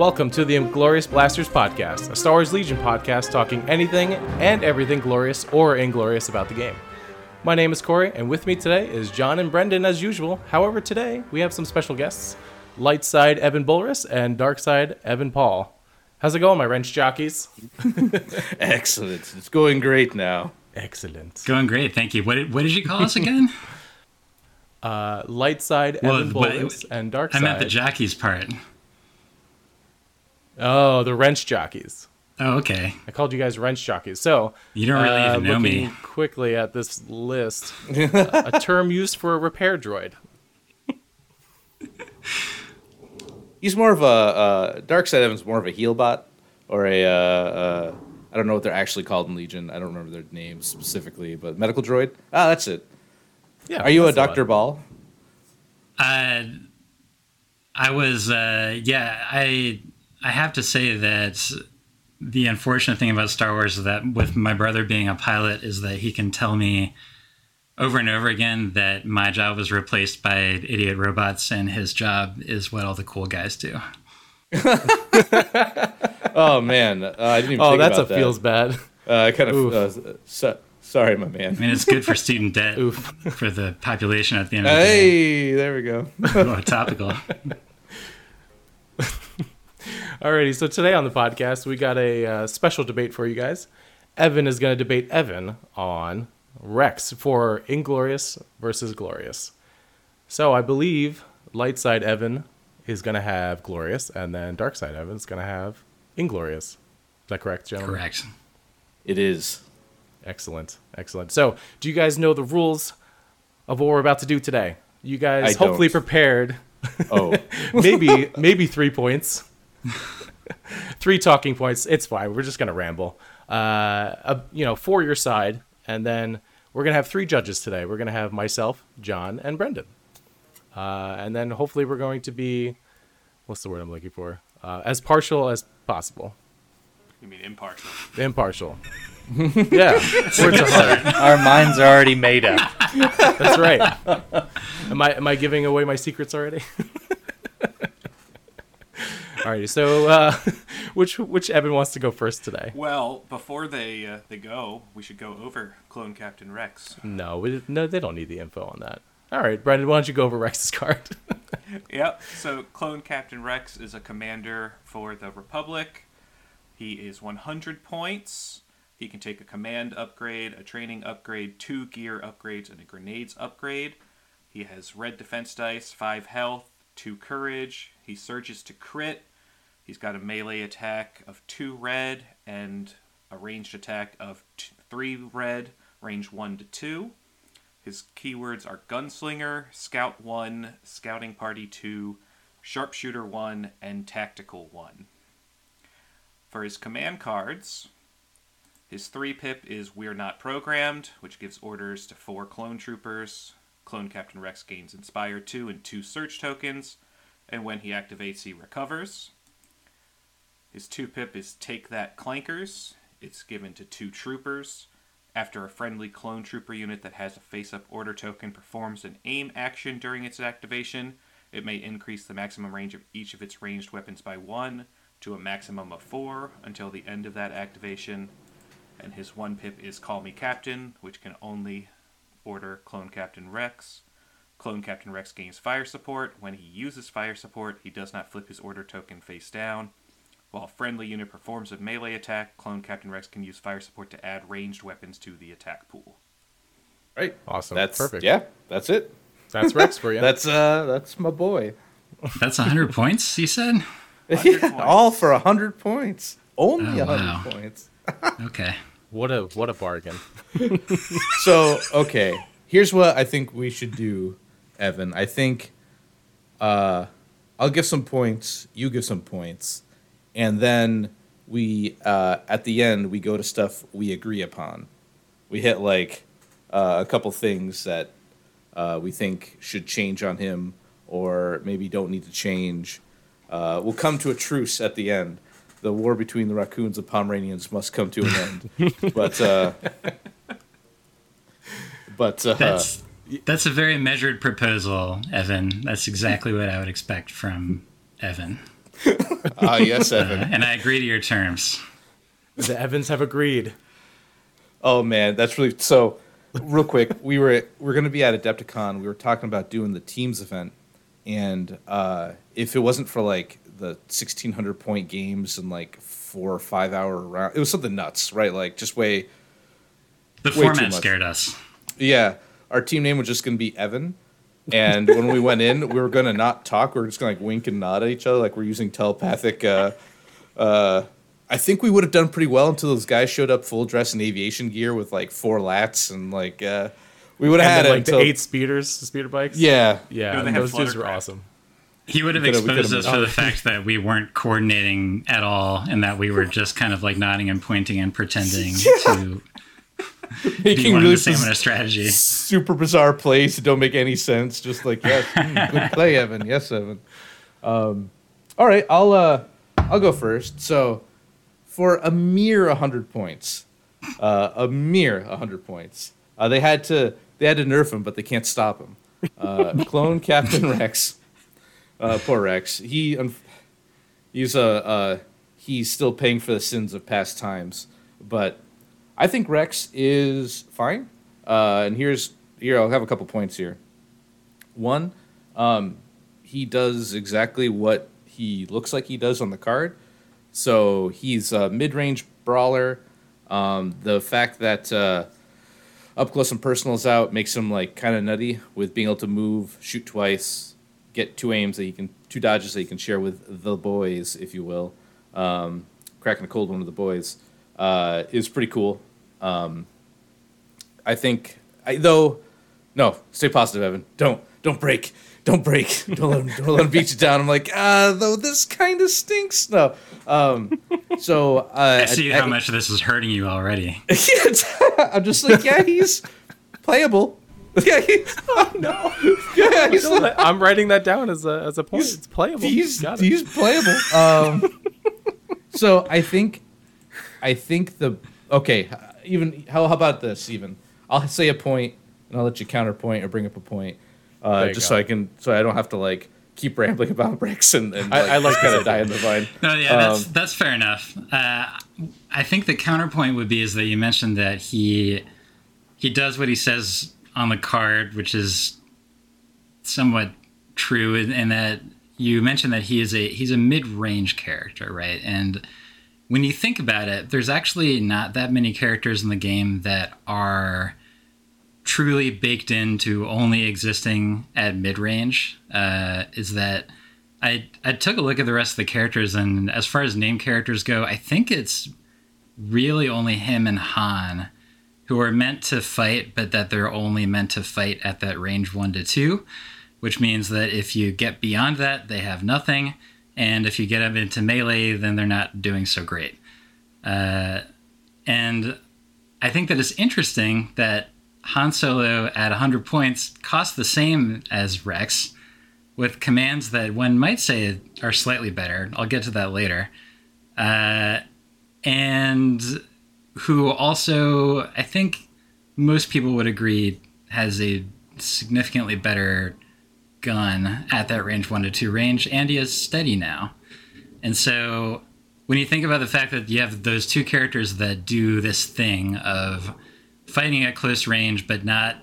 Welcome to the Inglorious Blasters podcast, a Star Wars Legion podcast talking anything and everything glorious or inglorious about the game. My name is Corey, and with me today is John and Brendan as usual. However, today we have some special guests light side Evan Bulris and dark side Evan Paul. How's it going, my wrench jockeys? Excellent. It's going great now. Excellent. Going great, thank you. What did, what did you call us again? Uh, light side Well, Evan what- Bulris and dark side. I side. meant the jockeys part. Oh, the wrench jockeys. Oh, okay. I called you guys wrench jockeys. So You don't really uh, even know me. quickly at this list, a term used for a repair droid. He's more of a uh, Dark Side Evan's more of a heel bot or a uh, uh, I don't know what they're actually called in Legion. I don't remember their names specifically, but medical droid. Ah, that's it. Yeah. Are you a Doctor. Ball? Uh, I was, uh, yeah, I I have to say that the unfortunate thing about Star Wars is that with my brother being a pilot is that he can tell me over and over again that my job was replaced by idiot robots and his job is what all the cool guys do. Oh man, uh, I didn't even. Oh, think that's a that. feels bad. Uh, I kind of. Uh, so, sorry, my man. I mean, it's good for student debt Oof. for the population at the end of the day. Hey, there we go. Topical. Alrighty, so today on the podcast, we got a uh, special debate for you guys. Evan is going to debate Evan on Rex for Inglorious versus Glorious. So I believe light side Evan is going to have Glorious, and then dark side Evan is going to have Inglorious. Is that correct, gentlemen? Correct. It is. Excellent, excellent. So, do you guys know the rules of what we're about to do today? You guys I hopefully don't. prepared. Oh, maybe maybe three points, three talking points. It's fine. We're just gonna ramble. Uh, uh, you know, for your side, and then we're gonna have three judges today. We're gonna have myself, John, and Brendan, uh, and then hopefully we're going to be, what's the word I'm looking for? Uh, as partial as possible. You mean impartial? Impartial. yeah, words are hard. Our minds are already made up. That's right. Am I am I giving away my secrets already? Alrighty, so uh, which which Evan wants to go first today? Well, before they uh, they go, we should go over Clone Captain Rex. No, we, no, they don't need the info on that. All right, Brendan, why don't you go over Rex's card? Yep. So Clone Captain Rex is a commander for the Republic. He is 100 points. He can take a command upgrade, a training upgrade, two gear upgrades, and a grenades upgrade. He has red defense dice, five health, two courage. He surges to crit. He's got a melee attack of two red and a ranged attack of three red, range one to two. His keywords are Gunslinger, Scout 1, Scouting Party 2, Sharpshooter 1, and Tactical 1. For his command cards, his 3 pip is We're Not Programmed, which gives orders to 4 clone troopers. Clone Captain Rex gains Inspire 2 and 2 search tokens, and when he activates, he recovers. His 2 pip is Take That Clankers, it's given to 2 troopers. After a friendly clone trooper unit that has a face up order token performs an aim action during its activation, it may increase the maximum range of each of its ranged weapons by one to a maximum of four until the end of that activation. And his one pip is Call Me Captain, which can only order Clone Captain Rex. Clone Captain Rex gains fire support. When he uses fire support, he does not flip his order token face down. While a friendly unit performs a melee attack, Clone Captain Rex can use fire support to add ranged weapons to the attack pool. right. Awesome. That's Perfect. Yeah, that's it. That's Rex for you. That's uh, that's my boy. That's 100 points, you said? Yeah, points. all for a hundred points. Only a Oh, hundred wow. points. Okay. what a what a bargain. So okay, here's what I think we should do, Evan. I think uh, I'll give some points. You give some points, and then we uh, at the end we go to stuff we agree upon. We hit like uh, a couple things that uh, we think should change on him, or maybe don't need to change. Uh, we'll come to a truce at the end. The war between the raccoons and Pomeranians must come to an end. but uh, but uh, That's that's a very measured proposal, Evan. That's exactly what I would expect from Evan. Ah, yes, Evan. and I agree to your terms. The Evans have agreed. Oh man, that's really so. Real quick, we were we're going to be at Adepticon. We were talking about doing the teams event, and uh, if it wasn't for like the sixteen hundred point games and like four or five hour round, it was something nuts, right? Like just way, The Way too format much. scared us. yeah. Our team name was just going to be Evan, and when we went in, we were going to not talk. We were just going to like wink and nod at each other, like we're using telepathic. Uh, uh, I think we would have done pretty well until those guys showed up full dress in aviation gear with like four LAATs and like uh, we would have had then, it like until the eight speeders, the speeder bikes. yeah yeah. No, they have those dudes were awesome. He would have could've- exposed could've us for the fact that we weren't coordinating at all and that we were just kind of like nodding and pointing and pretending to be making really and the same in a strategy. super bizarre plays that don't make any sense. Just like yes, mm, good play, Evan. Yes, Evan. Um, all right, I'll uh, I'll go first. So for a mere hundred points, uh, a mere hundred points, uh, they had to they had to nerf him, but they can't stop him. Uh, clone Captain Rex, uh, poor Rex. He he's uh, uh, he's still paying for the sins of past times, but I think Rex is fine. Uh, and here's here I'll have a couple points here. One, um, he does exactly what he looks like he does on the card. So he's a mid-range brawler. Um, the fact that uh, up close and personal is out makes him like kind of nutty with being able to move, shoot twice, get two aims that he can, two dodges that he can share with the boys, if you will. Um, cracking a cold one with the boys uh, is pretty cool. Um, I think, I, though, no, stay positive, Evan. Don't don't break, don't break, don't let him, don't let him beat you down. I'm like, ah, though this kind of stinks. No, um, so uh, I see how much this is hurting you already. I'm just like, yeah, he's playable. Yeah, he's, oh no, yeah, he's, I'm writing that down as a as a point. It's playable. he's Got it. he's playable. Um, so I think, I think the okay. Even how how about this? Even I'll say a point, and I'll let you counterpoint or bring up a point, uh, just go. so I can so I don't have to like keep rambling about Rex and, and I- I like kind of die in the vine. No, yeah, that's Um, that's fair enough. Uh, I think the counterpoint would be is that you mentioned that he he does what he says on the card, which is somewhat true, in, in that you mentioned that he is a he's a mid range character, right? And when you think about it, there's actually not that many characters in the game that are truly baked into only existing at mid range. Uh, is that I I took a look at the rest of the characters, and as far as name characters go, I think it's really only him and Han who are meant to fight, but that they're only meant to fight at that range one to two, which means that if you get beyond that, they have nothing, and if you get them into melee, then they're not doing so great. Uh, and I think that it's interesting that Han Solo at 100 points costs the same as Rex with commands that one might say are slightly better. I'll get to that later. Uh, and who also, I think most people would agree, has a significantly better gun at that range one to two range, and he is steady now. And so when you think about the fact that you have those two characters that do this thing of fighting at close range, but not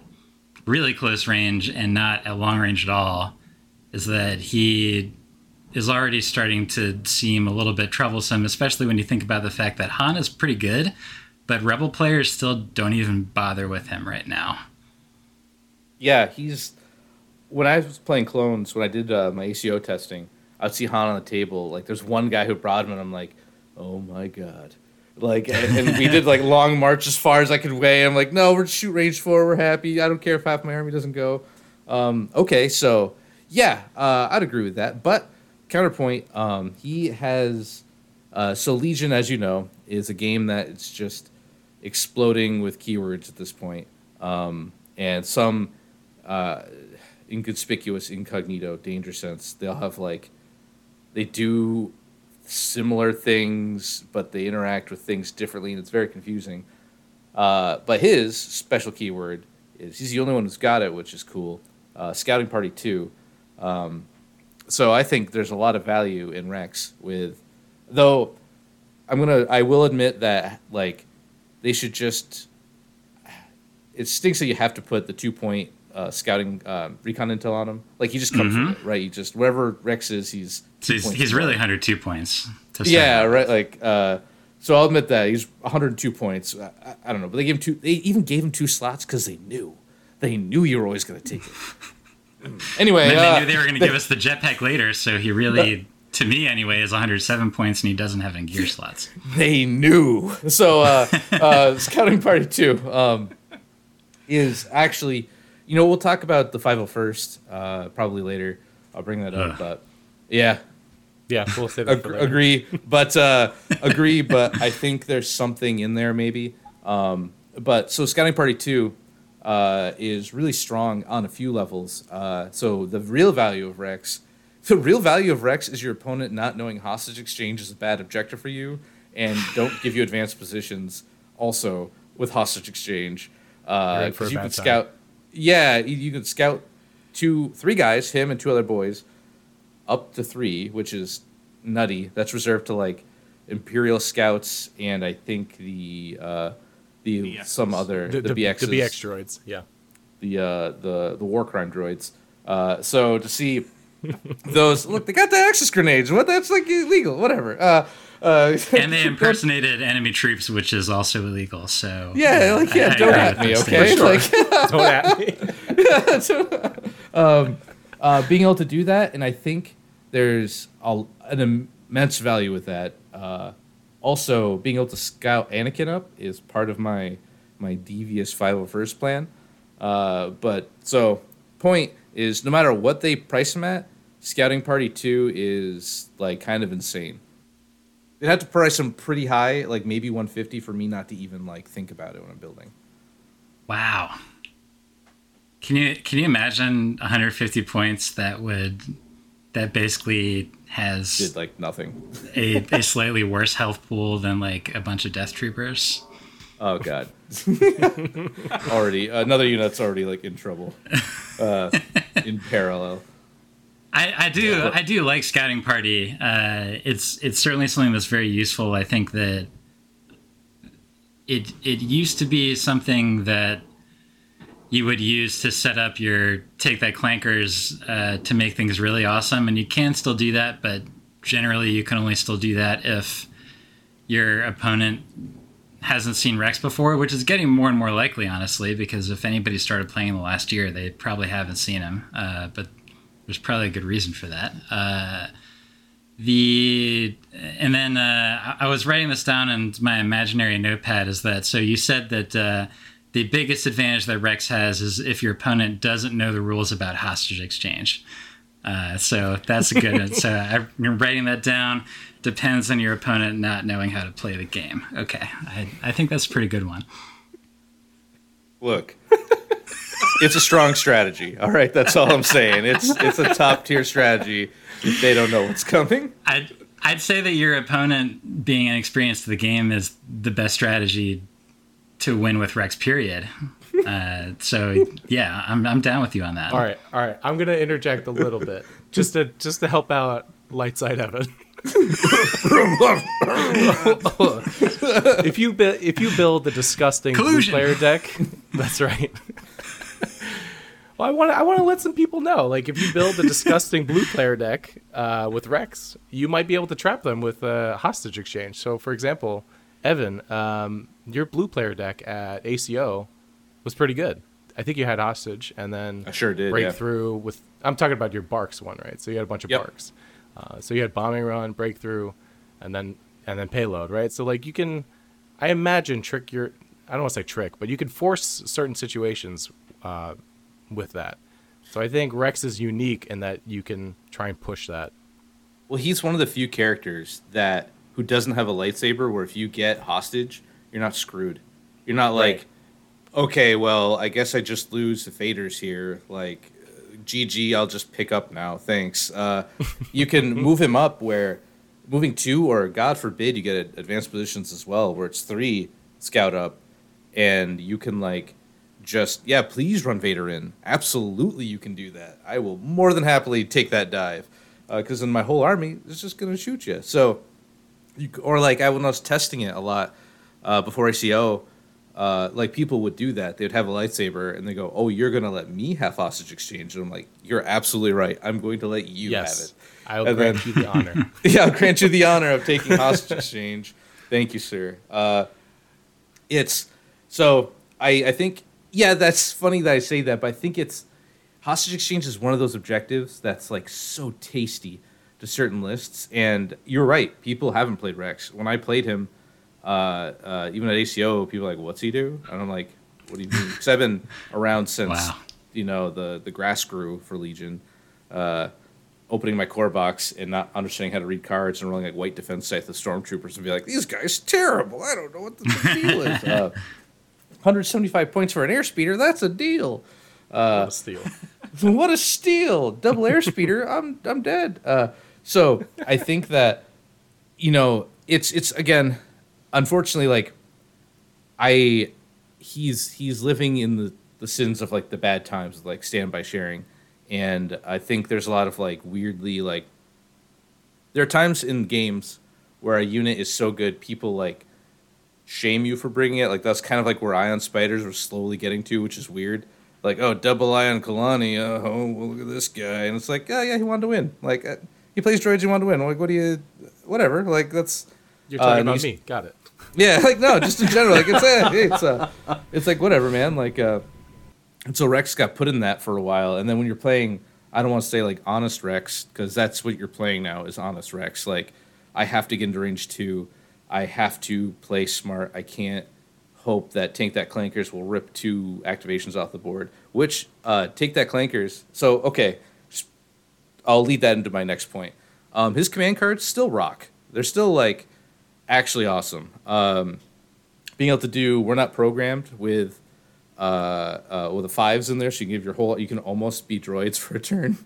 really close range and not at long range at all, is that he is already starting to seem a little bit troublesome, especially when you think about the fact that Han is pretty good, but Rebel players still don't even bother with him right now. Yeah, he's. When I was playing clones, when I did uh, my ACO testing, I'd see Han on the table. Like, there's one guy who brought him, and I'm like, oh my god. Like, and, and we did like long march as far as I could weigh. I'm like, no, we're shoot range four. We're happy. I don't care if half my army doesn't go. Um, okay, so yeah, uh, I'd agree with that. But counterpoint, um, he has. Uh, so Legion, as you know, is a game that it's just exploding with keywords at this point, um, and some uh, inconspicuous, incognito, danger sense. They'll have like they do similar things, but they interact with things differently, and it's very confusing. Uh, but his special keyword is he's the only one who's got it, which is cool. Uh, Scouting Party Two. Um, so I think there's a lot of value in Rex with, though, I'm gonna I will admit that like they should just. It stinks that you have to put the two point uh, scouting um, recon intel on him. Like he just comes with it, right? He just wherever Rex is, he's So he's, he's really 102 points. To start Yeah, right. Like, uh, so I'll admit that he's 102 points. I, I, I don't know, but they gave him two. They even gave him two slots because they knew, they knew you were always going to take it. anyway, uh, they knew they were going to give us the jetpack later, so he really, to me anyway, is 107 points, and he doesn't have any gear slots. they knew. So, uh, uh, scouting party two um, is actually, you know, we'll talk about the 501st uh, probably later. I'll bring that up, Ugh. but yeah, Yeah, we'll say that. Ag- later. agree, but uh, agree, but I think there's something in there maybe. Um, but so scouting party two uh, is really strong on a few levels. Uh, so the real value of Rex, the real value of Rex is your opponent not knowing hostage exchange is a bad objective for you, and don't give you advanced positions. Also with hostage exchange, You're uh, in for a 'cause you bad can time. Scout. Yeah, you, you can scout two, three guys, him and two other boys, up to three, which is nutty. That's reserved to like Imperial Scouts and I think the uh, the BXs. some other The, the, the, BXs, the BX droids. Yeah. the uh, the the war crime droids. Uh, so to see those, look, they got the access grenades. What? That's like illegal. Whatever. Uh, uh, And they impersonated enemy troops, which is also illegal. So Yeah, like yeah, I- I don't agree at me, those okay? things. Like, Don't at me. uh, being able to do that, and I think there's a, an immense value with that. Uh, also, being able to scout Anakin up is part of my my devious 501st plan. Uh, but so point is, no matter what they price them at, Scouting Party Two is like kind of insane. They'd have to price them pretty high, like maybe 150, for me not to even like think about it when I'm building. Wow. Can you can you imagine 150 points that would that basically has Did like nothing. a, a slightly worse health pool than like a bunch of death troopers? Oh god. already another unit's already like in trouble. Uh, in parallel. I, I do I do like scouting party. Uh, it's it's certainly something that's very useful. I think that it it used to be something that you would use to set up your take that clankers uh, to make things really awesome, and you can still do that, but generally you can only still do that if your opponent hasn't seen Rex before, which is getting more and more likely, honestly, because if anybody started playing in the last year, they probably haven't seen him. Uh, but there's probably a good reason for that. Uh, the and then uh, I I was writing this down in my imaginary notepad. Is that so? You said that uh, the biggest advantage that Rex has is if your opponent doesn't know the rules about hostage exchange. Uh, so that's a good. so I'm writing that down. Depends on your opponent not knowing how to play the game. Okay, I, I think that's a pretty good one. Look. It's a strong strategy. All right, that's all I'm saying. It's it's a top tier strategy if they don't know what's coming. I'd I'd say that your opponent being inexperienced to the game is the best strategy to win with Rex. Period. Uh, so yeah, I'm I'm down with you on that. All right, all right. I'm gonna interject a little bit just to just to help out Lightside Evan. if you bu- if you build the disgusting blue player deck, that's right. Well, I want to I want to let some people know. Like, if you build a disgusting blue player deck uh, with Rex, you might be able to trap them with a hostage exchange. So, for example, Evan, um, your blue player deck at ACO was pretty good. I think you had hostage, and then I sure did, yeah. breakthrough with. I'm talking about your barks one, right? So you had a bunch of Yep. barks. Uh, so you had bombing run, breakthrough, and then and then payload, right? So like you can, I imagine trick your. I don't want to say trick, but you can force certain situations uh, with that. So I think Rex is unique in that you can try and push that. Well, he's one of the few characters that who doesn't have a lightsaber where if you get hostage, you're not screwed. You're not like, okay, well, I guess I just lose the faders here. Like, uh, GG, I'll just pick up now. Thanks. Uh, you can move him up where moving two, or God forbid, you get advanced positions as well, where it's three scout up, and you can like just yeah, please run Vader in. Absolutely, you can do that. I will more than happily take that dive. because then my whole army is just gonna shoot you. So, you, or like I when I was testing it a lot uh, before ACO, uh, like people would do that. They'd have a lightsaber and they go, "Oh, you're gonna let me have hostage exchange?" And I'm like, "You're absolutely right. I'm going to let you yes, have it." I will And grant then- you the honor. yeah, I'll grant you the honor of taking hostage exchange. Thank you, sir. Uh, it's so I I think yeah, that's funny that I say that, but I think it's hostage exchange is one of those objectives that's like so tasty to certain lists. And you're right, people haven't played Rex. When I played him, uh, uh, even at ACO, people are like, "What's he do?" And I'm like, "What do you mean?" Because I've been around since Wow. you know the the grass grew for Legion. Uh, opening my core box and not understanding how to read cards and rolling like white defense sight with stormtroopers and be like, these guys terrible. I don't know what the deal is. Uh, 175 points for an airspeeder. That's a deal. What a steal. what a steal! Double airspeeder. I'm I'm dead. Uh, so I think that you know it's it's again, unfortunately, like I he's he's living in the the sins of like the bad times, like stand by sharing, and I think there's a lot of like weirdly like there are times in games where a unit is so good, people like shame you for bringing it. Like that's kind of like where Ion Spiders were slowly getting to, which is weird. Like, oh, double Ion Kalani. Oh, well, look at this guy, and it's like, oh yeah, he wanted to win. Like, uh, he plays droids, he wanted to win. Like, what do you, whatever. Like that's You're Uh, talking and about me. Got it. yeah, like no, just in general. Like it's uh, it's uh, it's like whatever, man. Like uh, and so Rex got put in that for a while, and then when you're playing, I don't want to say like honest Rex because that's what you're playing now is honest Rex. Like I have to get into range two, I have to play smart. I can't hope that Take That Clankers will rip two activations off the board. Which uh, Take That Clankers. So okay, I'll lead that into my next point. Um, his command cards still rock. They're still like actually awesome. Um, being able to do we're not programmed with uh, uh, with the fives in there, so you can give your whole you can almost be droids for a turn.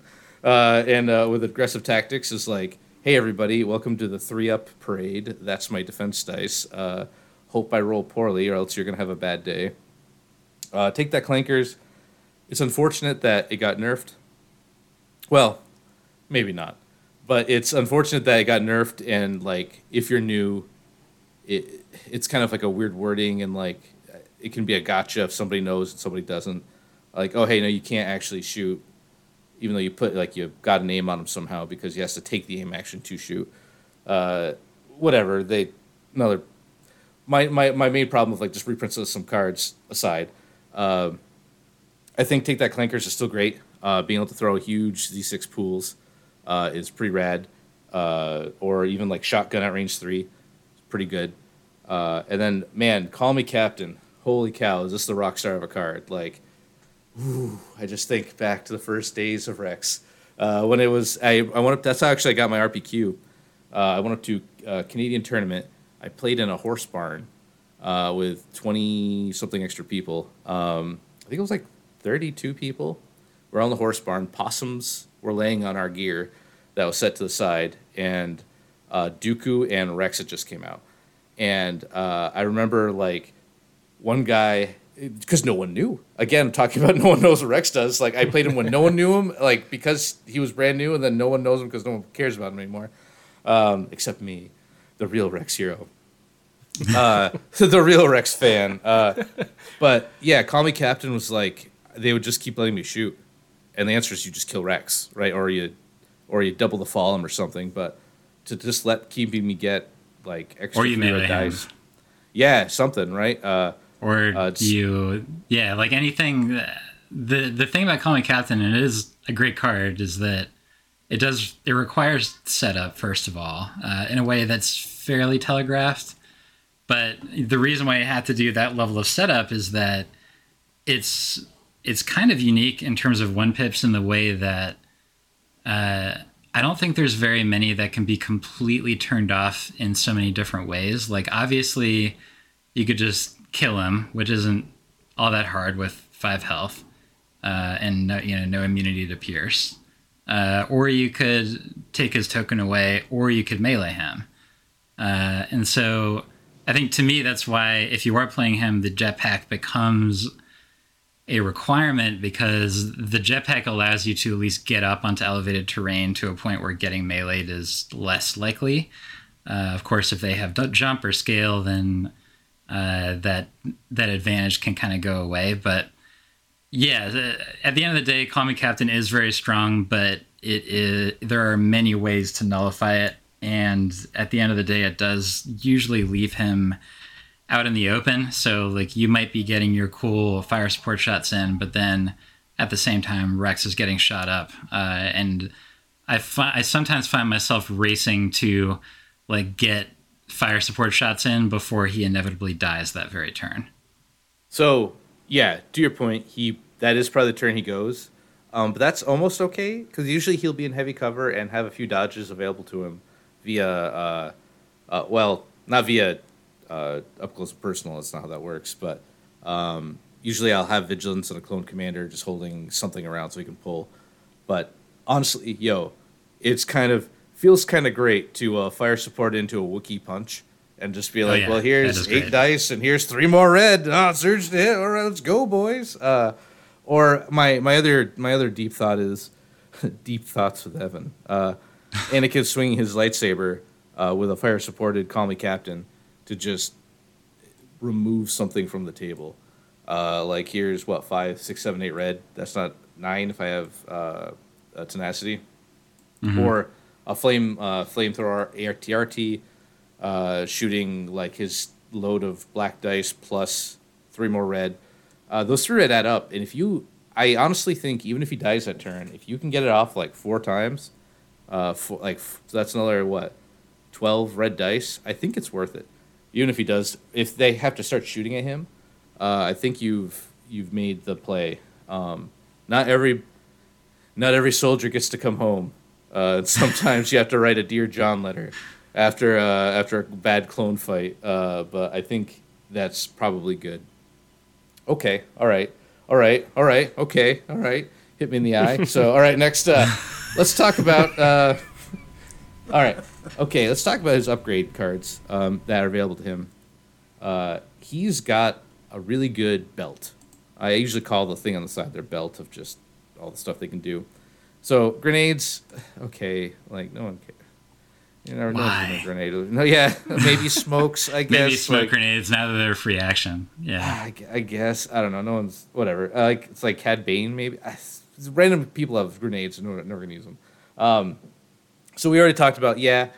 Uh, and uh, with aggressive tactics is like, hey everybody, welcome to the three up parade. That's my defense dice. Uh, hope I roll poorly, or else you're gonna have a bad day. Uh, take that clankers. It's unfortunate that it got nerfed. Well, maybe not, but it's unfortunate that it got nerfed. And like, if you're new, it it's kind of like a weird wording, and like, it can be a gotcha if somebody knows and somebody doesn't. Like, oh hey, no, you can't actually shoot, even though you put like you got an aim on him somehow because he has to take the aim action to shoot. Uh, whatever they another. My, my, my main problem with like just reprints of some cards aside, um, I think take that clankers is still great. Uh, being able to throw huge Z6 pools uh, is pretty rad, uh, or even like shotgun at range three, is pretty good. Uh, and then man, call me captain. Holy cow, is this the rock star of a card? Like, ooh, I just think back to the first days of Rex uh, when it was. I I went up. That's how actually I got my RPQ. Uh, I went up to a Canadian tournament. I played in a horse barn uh, with twenty something extra people. Um, I think it was like thirty-two people. We're on the horse barn. Possums were laying on our gear that was set to the side, and uh, Dooku and Rex had just came out. And uh, I remember like one guy because no one knew. Again, I'm talking about no one knows what Rex does. Like I played him when no one knew him, like because he was brand new, and then no one knows him because no one cares about him anymore, um, except me, the real Rex hero, uh, the real Rex fan. Uh, but yeah, Call Me Captain was like they would just keep letting me shoot, and the answer is you just kill Rex, right? Or you, or you double the fall him or something. But to just let keeping me get like extra Or you dice, yeah, something, right? Uh, or Uh, you yeah like anything the the thing about calling captain and it is a great card is that it does it requires setup first of all uh, in a way that's fairly telegraphed but the reason why you have to do that level of setup is that it's it's kind of unique in terms of one pips in the way that uh, I don't think there's very many that can be completely turned off in so many different ways. Like obviously, you could just kill him, which isn't all that hard with five health uh, and no, you know no immunity to pierce. Uh, or you could take his token away, or you could melee him. Uh, and so, I think to me that's why if you are playing him, the jetpack becomes a requirement because the jetpack allows you to at least get up onto elevated terrain to a point where getting meleeed is less likely. Uh, of course, if they have jump or scale, then uh, that that advantage can kind of go away. But yeah, the, at the end of the day, Call Me Captain is very strong, but it is there are many ways to nullify it, and at the end of the day, it does usually leave him out in the open. So like you might be getting your cool fire support shots in, but then at the same time Rex is getting shot up, uh, and I fi- I sometimes find myself racing to like get fire support shots in before he inevitably dies that very turn. So yeah, to your point, he that is probably the turn he goes. Um, but that's almost okay because usually he'll be in heavy cover and have a few dodges available to him via, uh, uh, well, not via uh, up close and personal. That's not how that works. But um, usually I'll have vigilance and a clone commander just holding something around so he can pull. But honestly, yo, it's kind of feels kind of great to uh, fire support into a Wookiee punch and just be like, yeah, well, here's eight great. dice and here's three more red. Ah, surge to hit. All right, let's go, boys. Uh, or my my other my other deep thought is deep thoughts with Evan. Uh, Anakin swinging his lightsaber uh, with a fire supported call me captain to just remove something from the table. Uh, like here's what five, six, seven, eight red. That's not nine if I have uh, a tenacity, or a flame uh, flamethrower AT-RT uh, shooting like his load of black dice plus three more red. Uh, those three red add up, and if you, I honestly think even if he dies that turn, if you can get it off like four times, uh, for, like that's another what, twelve red dice. I think it's worth it. Even if he does, if they have to start shooting at him, uh, I think you've you've made the play. Um, not every, not every soldier gets to come home. Uh, sometimes you have to write a dear John letter after uh, after a bad clone fight. Uh, but I think that's probably good. Okay, all right, all right, all right, okay, all right. Hit me in the eye. So all right, next, uh, let's talk about. Uh, all right, okay, let's talk about his upgrade cards um, that are available to him. Uh, he's got a really good belt. I usually call the thing on the side their belt of just all the stuff they can do. So grenades, okay, like no one cares. You never know Why? a grenade. No, yeah, maybe smokes. I guess. Maybe smoke like- grenades now that they're free action. Yeah. I, I guess I don't know. No one's whatever. Uh, like it's like Cad Bane maybe. I, random people have grenades and never, never gonna use them. Um, so we already talked about yeah.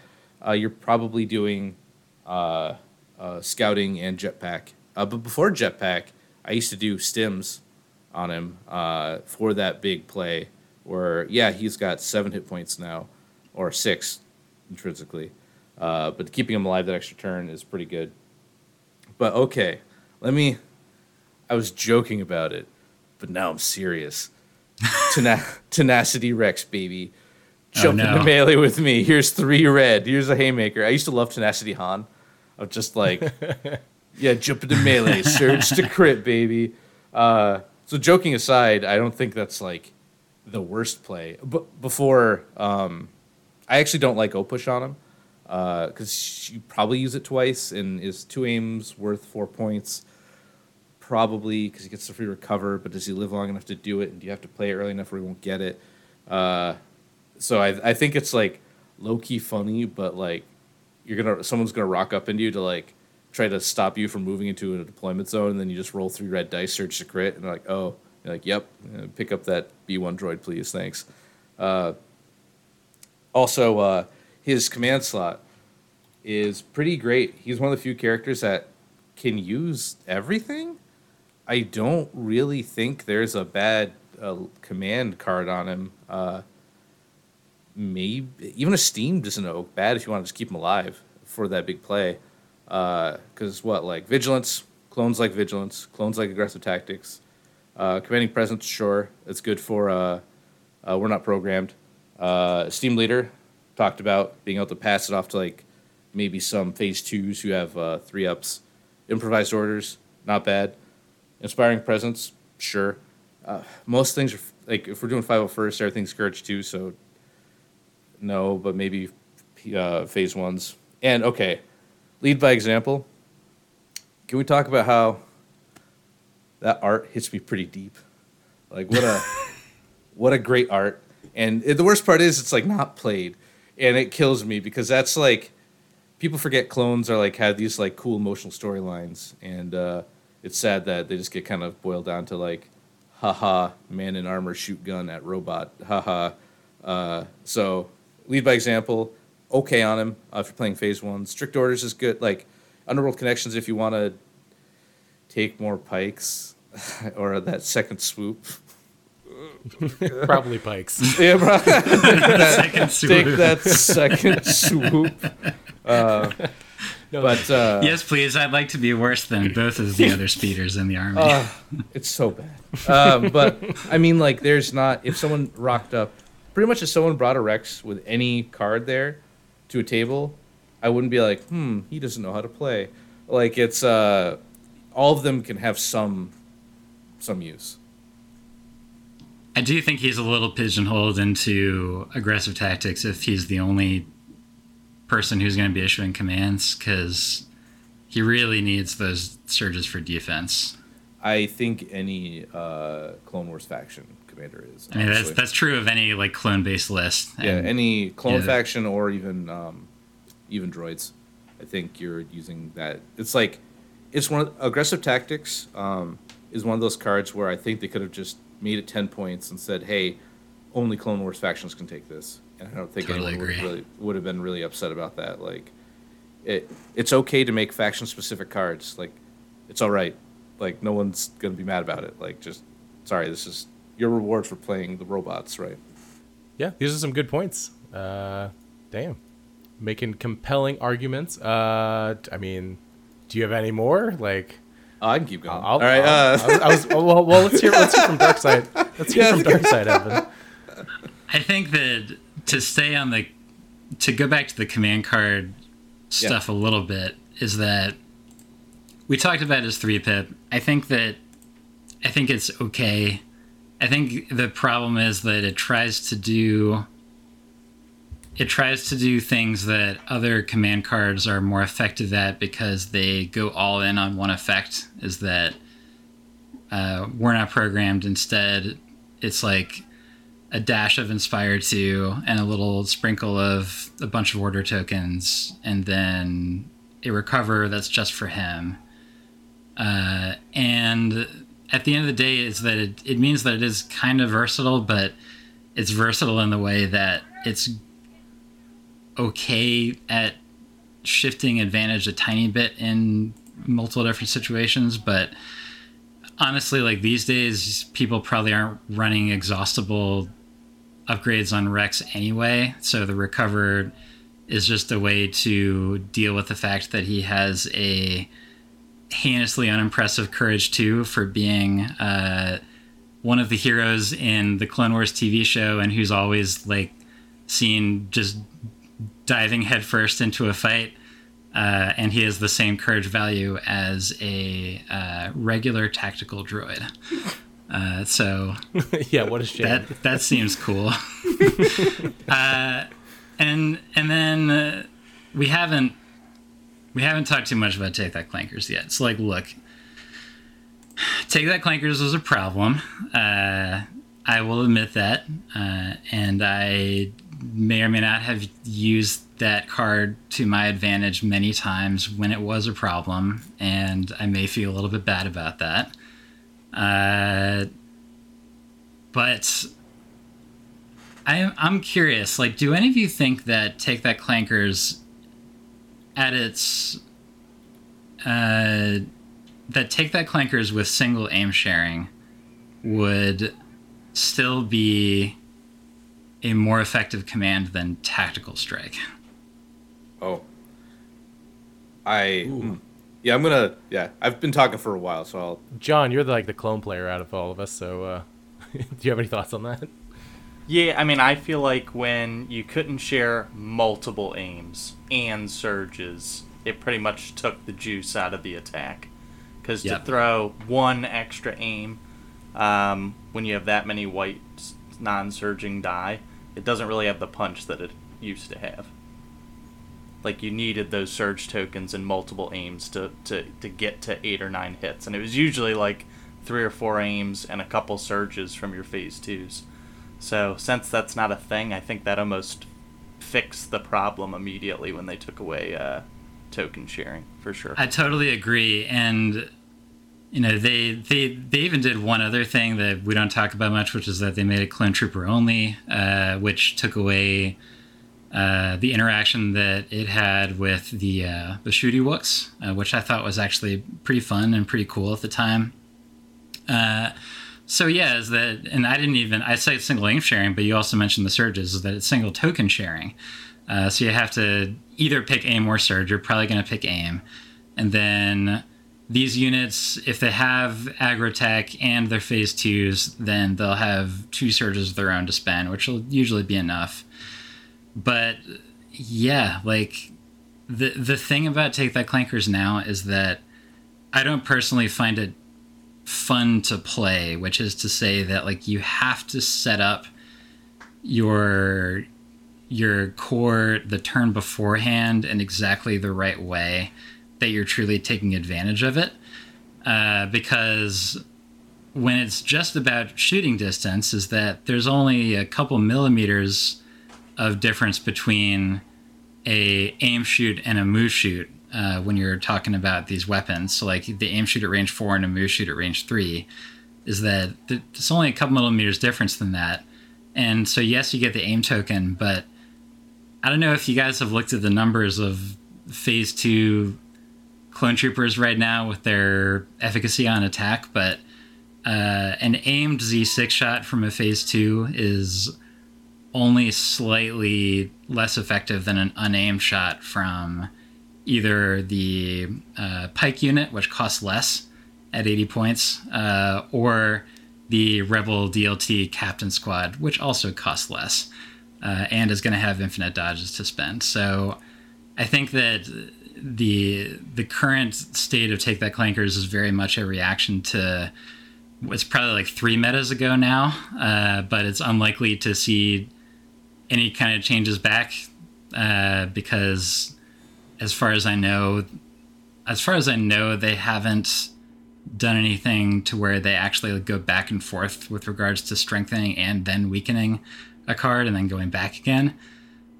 Uh, you're probably doing uh, uh, scouting and jetpack. Uh, but before jetpack, I used to do stims on him uh, for that big play. Where yeah, he's got seven hit points now, or six intrinsically. Uh, but keeping him alive that extra turn is pretty good. But okay, let me. I was joking about it, but now I'm serious. Tena- Tenacity Rex, baby. Jump no. into melee with me. Here's three red. Here's a haymaker. I used to love Tenacity Han. Of just like, yeah, jump into melee, surge to crit, baby. Uh, so joking aside, I don't think that's like the worst play. But before, um, I actually don't like O push on him because you probably use it twice and is two aims worth four points. Probably because he gets the free recover, but does he live long enough to do it? And do you have to play it early enough where he won't get it? Uh, so I, I think it's like low key funny, but like you're gonna someone's gonna rock up into you to like try to stop you from moving into a deployment zone, and then you just roll three red dice, search to crit, and like, oh, you're like, yep, uh, pick up that B one droid, please, thanks. Uh, also, uh, his command slot is pretty great. He's one of the few characters that can use everything. I don't really think there's a bad uh, command card on him. Uh, maybe even Esteemed isn't o- bad if you want to just keep him alive for that big play. Because what like vigilance, clones like vigilance, clones like aggressive tactics, uh, commanding presence. Sure, it's good for. Uh, uh, we're not programmed. Uh, Steam leader talked about being able to pass it off to like maybe some phase twos who have uh, three ups. Improvised orders, not bad. Inspiring presence, sure. Uh, most things are like if we're doing 501st, everything's Scourge too, so no, but maybe uh, phase ones. And okay, lead by example. Can we talk about how that art hits me pretty deep. Like what a what a great art. And it- the worst part is it's like not played, and it kills me because that's like people forget clones are like have these like cool emotional storylines, and uh, it's sad that they just get kind of boiled down to like, haha, man in armor shoot gun at robot, haha. Uh, so lead by example. Okay on him uh, if you're playing phase one. Strict orders is good. Like underworld connections if you want to take more Pykes or that second swoop. Probably Pykes. Yeah, bro. Second Take swoop. that second swoop. Uh, No, but uh, Yes, please. I'd like to be worse than both of the other speeders in the army. uh, it's so bad. Um, but I mean, like, there's not if someone rocked up, pretty much if someone brought a Rex with any card there to a table, I wouldn't be like, hmm, he doesn't know how to play. Like, it's uh, all of them can have some some use. I do think he's a little pigeonholed into aggressive tactics if he's the only person who's going to be issuing commands because he really needs those surges for defense. I think any uh, Clone Wars faction commander is. I mean, that's honestly. that's true of any like clone based list. Yeah, And any clone yeah. faction or even um, even droids. I think you're using that. It's like it's one of, aggressive tactics um, is one of those cards where I think they could have just made it ten points and said, "Hey, only Clone Wars factions can take this." And I don't think Totally anyone would, really, would have been really upset about that. Like, it it's okay to make faction specific cards. Like, it's all right. Like, no one's gonna be mad about it. Like, just sorry, this is your reward for playing the robots, right? yeah, these are some good points. Uh, damn, making compelling arguments. Uh, I mean, do you have any more? Like, Oh, I can keep going. I'll, All right. I'll- uh, I was, I was- oh, well, well, let's hear. Let's hear from Dark Side. Let's hear Yeah, from Dark Side, Evan. I think that to stay on the to go back to the command card stuff a little bit is that we talked about his three pip. I think that I think it's okay. I think the problem is that it tries to do it tries to do things that other command cards are more effective at because they go all in on one effect is that uh, we're not programmed instead it's like a dash of Inspire 2 and a little sprinkle of a bunch of order tokens, and then a recover that's just for him. Uh, and at the end of the day, is that it, it means that it is kind of versatile, but it's versatile in the way that it's okay at shifting advantage a tiny bit in multiple different situations, but honestly, like these days, people probably aren't running exhaustible upgrades on Rex anyway. So the recover is just a way to deal with the fact that he has a heinously unimpressive courage too for being uh, one of the heroes in the Clone Wars TV show and who's always like seen just diving headfirst into a fight. Uh, and he has the same courage value as a uh, regular tactical droid. Uh, so yeah, what a shame. that that seems cool. uh, and and then uh, we haven't we haven't talked too much about take that clankers yet. So like, look, take that clankers was a problem. Uh, I will admit that, uh, and I may or may not have used that card to my advantage many times when it was a problem, and I may feel a little bit bad about that. Uh, but I, I'm curious. Like, do any of you think that Take That Clankers, at its, uh, that Take That Clankers with single aim sharing, would still be a more effective command than Tactical Strike? oh, I. mm. Yeah, I'm gonna. Yeah, I've been talking for a while, so I'll. John, you're the, like the clone player out of all of us. So, uh, do you have any thoughts on that? Yeah, I mean, I feel like when you couldn't share multiple aims and surges, it pretty much took the juice out of the attack. Because Yep. to throw one extra aim um, when you have that many white non surging die, it doesn't really have the punch that it used to have. Like, you needed those surge tokens and multiple aims to, to, to get to eight or nine hits. And it was usually like three or four aims and a couple surges from your phase twos. So since that's not a thing, I think that almost fixed the problem immediately when they took away uh, token sharing for sure. I totally agree, and you know they they they even did one other thing that we don't talk about much, which is that they made a clone trooper only, uh, which took away. Uh, the interaction that it had with the uh, the shooty wooks, uh, which I thought was actually pretty fun and pretty cool at the time. Uh, so yeah, is that, and I didn't even I said single aim sharing, but you also mentioned the surges, is that it's single token sharing. Uh, so you have to either pick aim or surge. You're probably going to pick aim, and then these units, if they have aggro tech and their phase twos, then they'll have two surges of their own to spend, which will usually be enough. But yeah, like the the thing about take that clankers now is that I don't personally find it fun to play, which is to say that like you have to set up your your core the turn beforehand in exactly the right way that you're truly taking advantage of it uh, because when it's just about shooting distance is that there's only a couple millimeters of difference between a aim shoot and a move shoot uh, when you're talking about these weapons. So like the aim shoot at range four and a move shoot at range three is that it's only a couple millimeters difference than that. And so yes, you get the aim token, but I don't know if you guys have looked at the numbers of phase two clone troopers right now with their efficacy on attack, but uh, an aimed Z6 shot from a phase two is only slightly less effective than an unaimed shot from either the uh, Pyke unit, which costs less at 80 points, uh, or the Rebel DLT Captain Squad, which also costs less uh, and is going to have infinite dodges to spend. So I think that the the current state of Take That Clankers is very much a reaction to it's probably like three metas ago now, uh, but it's unlikely to see any kind of changes back uh, because, as far as I know, as far as I know, they haven't done anything to where they actually go back and forth with regards to strengthening and then weakening a card and then going back again.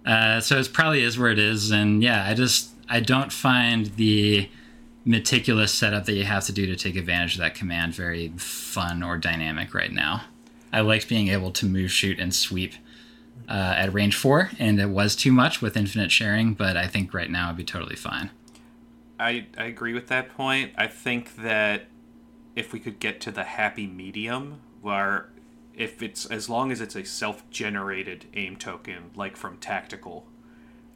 Uh, so it probably is where it is, and yeah, I just I don't find the meticulous setup that you have to do to take advantage of that command very fun or dynamic right now. I liked being able to move, shoot, and sweep uh, at range four, and it was too much with infinite sharing, but I think right now it'd be totally fine. I, I agree with that point. I think that if we could get to the happy medium where if it's as long as it's a self-generated aim token like from tactical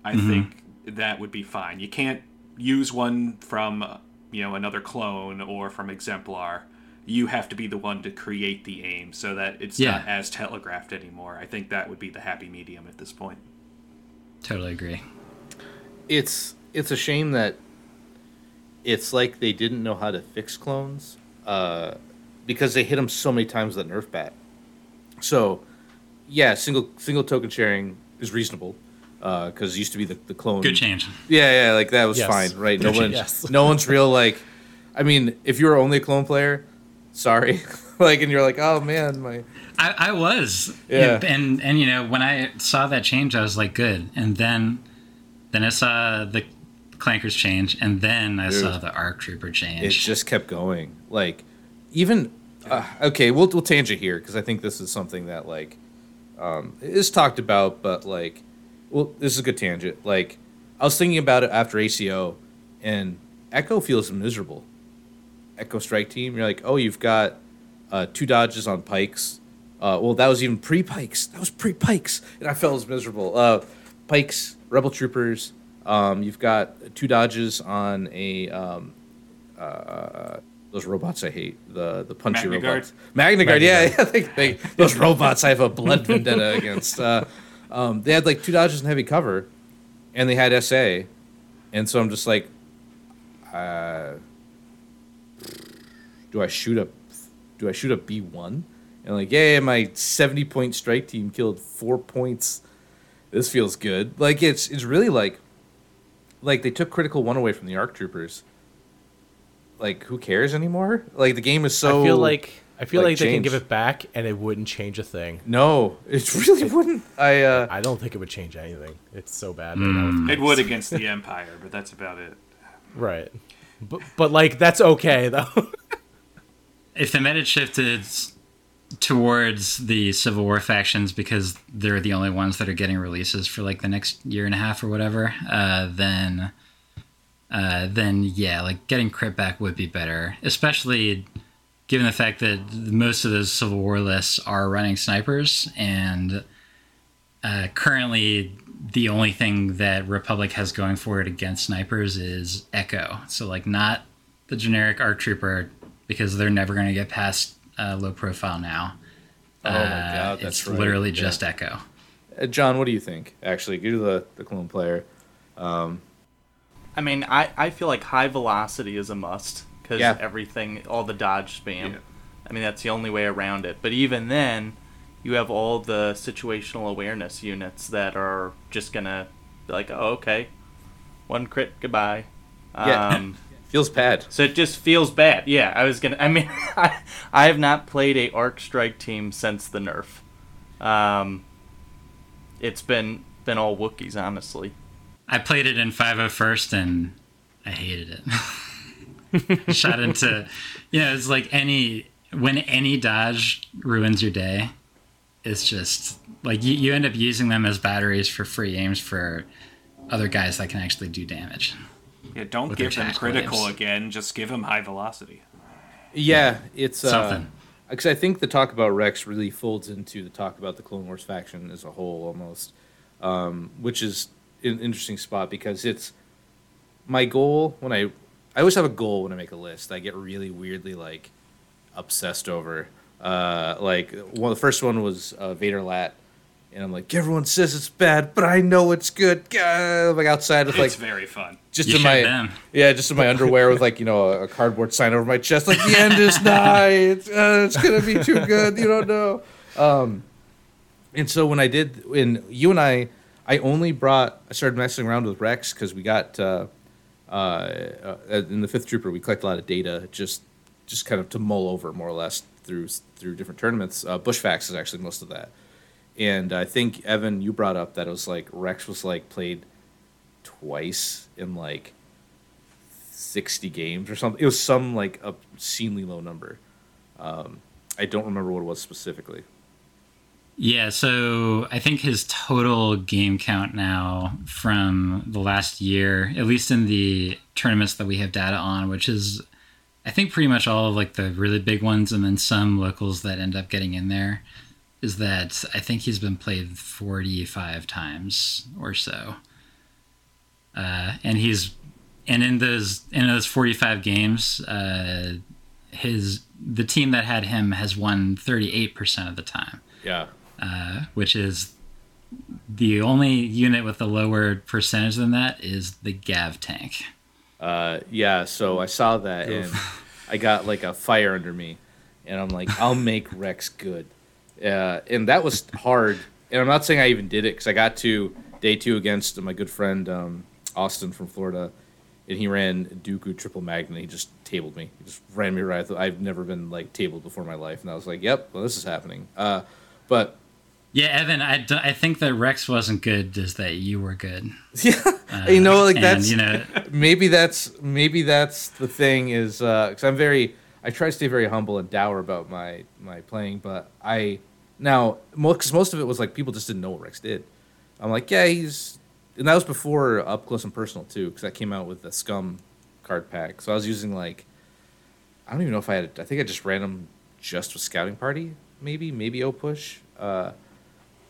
i mm-hmm. think that would be fine you can't use one from you know another clone or from exemplar you have to be the one to create the aim so that it's yeah. not as telegraphed anymore. I think that would be the happy medium at this point. Totally agree. It's it's a shame that it's like they didn't know how to fix clones uh, because they hit them so many times with that nerf bat. So, yeah, single single token sharing is reasonable because uh, it used to be the, the clone. Good change. Yeah, yeah, like that was yes. fine, right? no one, yes. no one's real like. I mean, if you were only a clone player, sorry like and you're like oh man my I, I was yeah and and you know when i saw that change i was like good and then then i saw the clankers change and then i Dude, saw the arc trooper change it just kept going like even uh, okay we'll, we'll tangent here because i think this is something that like um, is talked about but like well this is a good tangent like i was thinking about it after aco and echo feels miserable Echo Strike Team, you're like, oh, you've got uh, two dodges on Pykes. Uh, well, that was even pre Pykes. That was pre Pykes, and I felt as miserable. Uh, Pykes, Rebel Troopers. Um, you've got two dodges on a um, uh, those robots I hate the the punchy Magna robots. Guard. Magna Guard, yeah, yeah. They, they, those robots I have a blood vendetta against. Um, they had like two dodges and heavy cover, and they had SA, and so I'm just like, uh, do I shoot a do I shoot a B one? And like, yeah, my seventy point strike team killed four points. This feels good. Like it's it's really like like they took critical one away from the ARC troopers. like who cares anymore? Like the game is so. I feel like I feel like, like, they can give it back and it wouldn't change a thing. no, it really wouldn't. I uh, I don't think it would change anything. It's so bad. right It would against the Empire, but that's about it. Right. But, but like that's okay though. if the meta shifted s- towards the Civil War factions because they're the only ones that are getting releases for like the next year and a half or whatever, uh, then uh, then yeah, like getting crit back would be better, especially given the fact that most of those Civil War lists are running snipers and uh, currently the only thing that Republic has going for it against snipers is Echo. So like not the generic ARC Trooper because they're never going to get past uh, low profile now. oh my Uh, god, that's it's right. literally Yeah. just Echo. Uh, John, what do you think? Actually, you're the the clone player. I mean, I, I feel like high velocity is a must because Yeah. everything, all the dodge spam. Yeah. I mean, that's the only way around it. But even then, you have all the situational awareness units that are just gonna be like, oh, okay, one crit, goodbye. Yeah. Um, Feels bad. so it just feels bad. Yeah, I was gonna. I mean, I, I have not played a arc strike team since the nerf. Um, it's been been all Wookiees, honestly. I played it in 501st and I hated it. Shot into, you know, it's like any, when any dodge ruins your day, it's just like you, you end up using them as batteries for free aims for other guys that can actually do damage. Yeah, don't give them critical aims. again. Just give them high velocity. Yeah, it's uh, Something. Because I think the talk about Rex really folds into the talk about the Clone Wars faction as a whole, almost, um, which is an interesting spot because it's my goal when I I always have a goal when I make a list. I get really weirdly like obsessed over. Uh, like one, the first one was uh, Vader Lat, and I'm like, everyone says it's bad, but I know it's good. Gah, like outside with like it's very fun. just You in my then. yeah, just in my underwear with like you know a, a cardboard sign over my chest, like the end is nigh. It's uh, it's gonna be too good. You don't know. Um, and so when I did, when you and I, I only brought, I started messing around with Rex because we got uh, uh, uh, in the Fifth Trooper, we collect a lot of data just just kind of to mull over more or less through through different tournaments. Uh, Bushfax is actually most of that. And I think Evan, you brought up that it was like Rex was like played twice in like 60 games or something. It was some like obscenely low number. Um, I don't remember what it was specifically. Yeah, so I think his total game count now from the last year, at least in the tournaments that we have data on, which is I think pretty much all of like the really big ones and then some locals that end up getting in there, is that I think he's been played 45 times or so. Uh, and he's and in those in those 45 games, uh, his the team that had him has won 38% of the time Yeah. Uh, which is the only unit with a lower percentage than that is the Gav tank. Uh, yeah, so I saw that and I got like a fire under me, and I'm like, I'll make Rex good. Uh, and that was hard. And I'm not saying I even did it because I got to day two against my good friend um, Austin from Florida, and he ran Dooku triple magnet. He just tabled me. He just ran me right. I've never been like tabled before in my life, and I was like, Yep, well this is happening. Uh, but Yeah, Evan, I, d- I think that Rex wasn't good, is that you were good. yeah, you know, like and, that's you know, maybe that's maybe that's the thing is because I'm very I try to stay very humble and dour about my my playing, but I now because most of it was like people just didn't know what Rex did. I'm like, yeah, he's and that was before up close and personal too, because that came out with the Scum card pack. So I was using like I don't even know if I had I think I just ran him just with Scouting Party, maybe maybe O Push. Uh,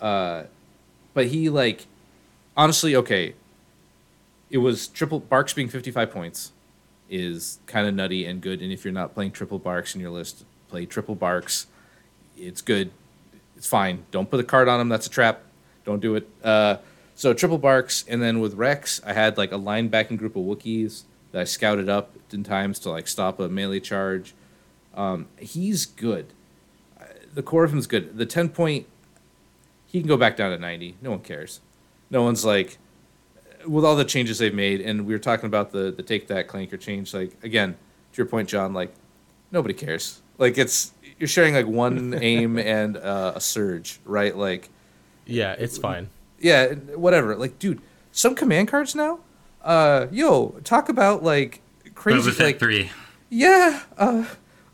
uh, but he like honestly okay it was triple BARCs being 55 points is kind of nutty and good and if you're not playing triple BARCs in your list play triple BARCs. It's good. It's fine. Don't put a card on him. That's a trap. Don't do it. Uh, so triple BARCs and then with rex i had like a linebacking group of wookiees that i scouted up in times to like stop a melee charge. Um, he's good. Uh, the core of him is good. The 10 point he can go back down to 90 no one cares no one's like with all the changes they've made, and we were talking about the the take that clanker change. Like again, to your point, John, like nobody cares. Like it's you're sharing like one aim and uh, a surge, right? Like Yeah, it's fine. yeah, whatever. Like, dude, some command cards now. Uh, yo, talk about like crazy. Boba Fett like, three. yeah. Uh,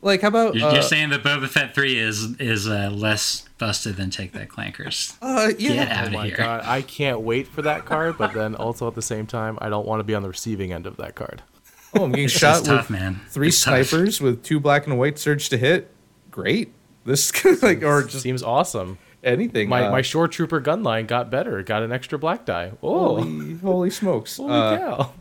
like how about You're, uh, you're saying that Boba Fett three is is uh, less busted than Take That Clankers. uh, Get yeah. out Oh of my here. god, I can't wait for that card, but then also at the same time, I don't want to be on the receiving end of that card. Oh, I'm getting It's shot just tough, with man. three It's tough. snipers with two black and white surge to hit. Great. This like or just Seems awesome. anything. My uh, my shore trooper gun line got better, got an extra black die. Oh, holy, holy, holy smokes. Uh, cow!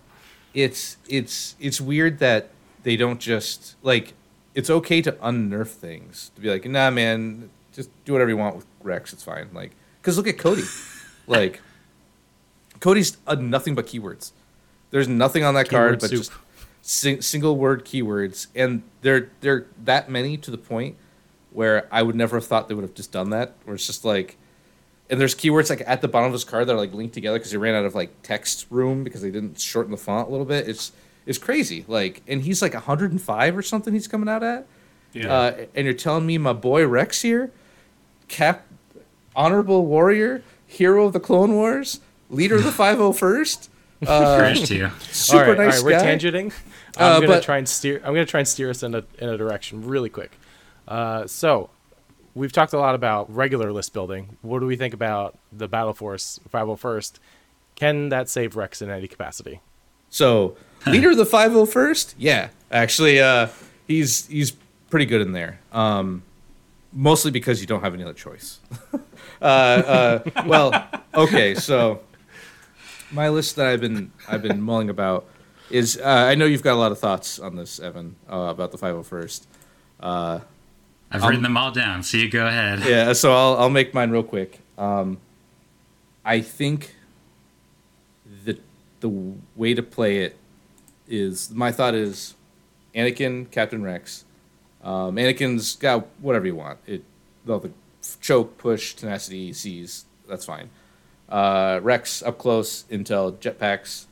it's it's it's weird that they don't just like it's okay to unnerf things to be like nah man just do whatever you want with rex it's fine like because look at cody like cody's uh, nothing but keywords there's nothing on that card Keyword but soup. just sing, single word keywords and they're they're that many to the point where i would never have thought they would have just done that where it's just like and there's keywords like at the bottom of his card that are like linked together because they ran out of like text room because they didn't shorten the font a little bit. It's it's crazy. Like, and he's like 105 or something. He's coming out at. Yeah. Uh, and you're telling me my boy Rex here, cap, honorable warrior, hero of the Clone Wars, leader of the 501st, uh, First two. super all right, nice all right, we're guy. tangenting. I'm Uh, gonna but- try and steer. I'm gonna try and steer us in a in a direction really quick. Uh, so, we've talked a lot about regular list building. What do we think about the Battle Force 501st? Can that save Rex in any capacity? So leader of the 501st, yeah, actually, uh, he's he's pretty good in there. Um, mostly because you don't have any other choice. uh, uh, well, okay, so my list that I've been I've been mulling about is uh, I know you've got a lot of thoughts on this, Evan, uh, about the 501st. I've written them all down, so you go ahead. Yeah, so I'll I'll make mine real quick. Um, I think the the way to play it is my thought is Anakin, Captain Rex. Um, Anakin's got whatever you want. It the choke, push, tenacity, seize. That's fine. Uh, Rex up close, intel, jetpacks,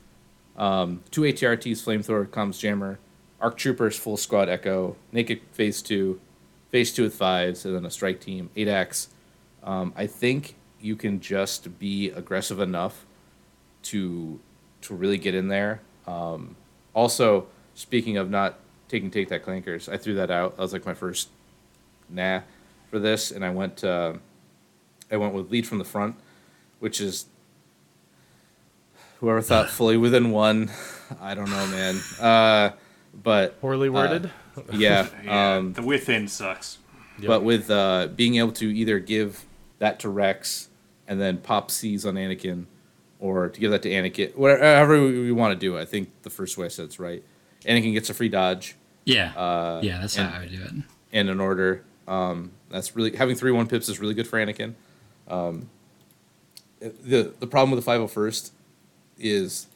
um, two AT-RTs, flamethrower, comms jammer, arc troopers, full squad echo, naked phase two, phase two with fives, and then a strike team, eight X. Um, I think you can just be aggressive enough to to really get in there. Um, also, speaking of not taking take that clankers, I threw that out. That was like my first nah for this, and I went uh, I went with lead from the front, which is whoever thought fully within one. I don't know, man. Uh, but Poorly worded. yeah, Yeah, um, the within sucks. but with uh, being able to either give that to Rex and then pop C's on Anakin, or to give that to Anakin, whatever we want to do. I think the first way I said it's right. Anakin gets a free dodge Yeah. Uh, yeah, that's and- how I would do it. and an order. Um, that's really having three one pips is really good for Anakin. Um, the the problem with the five hundred first is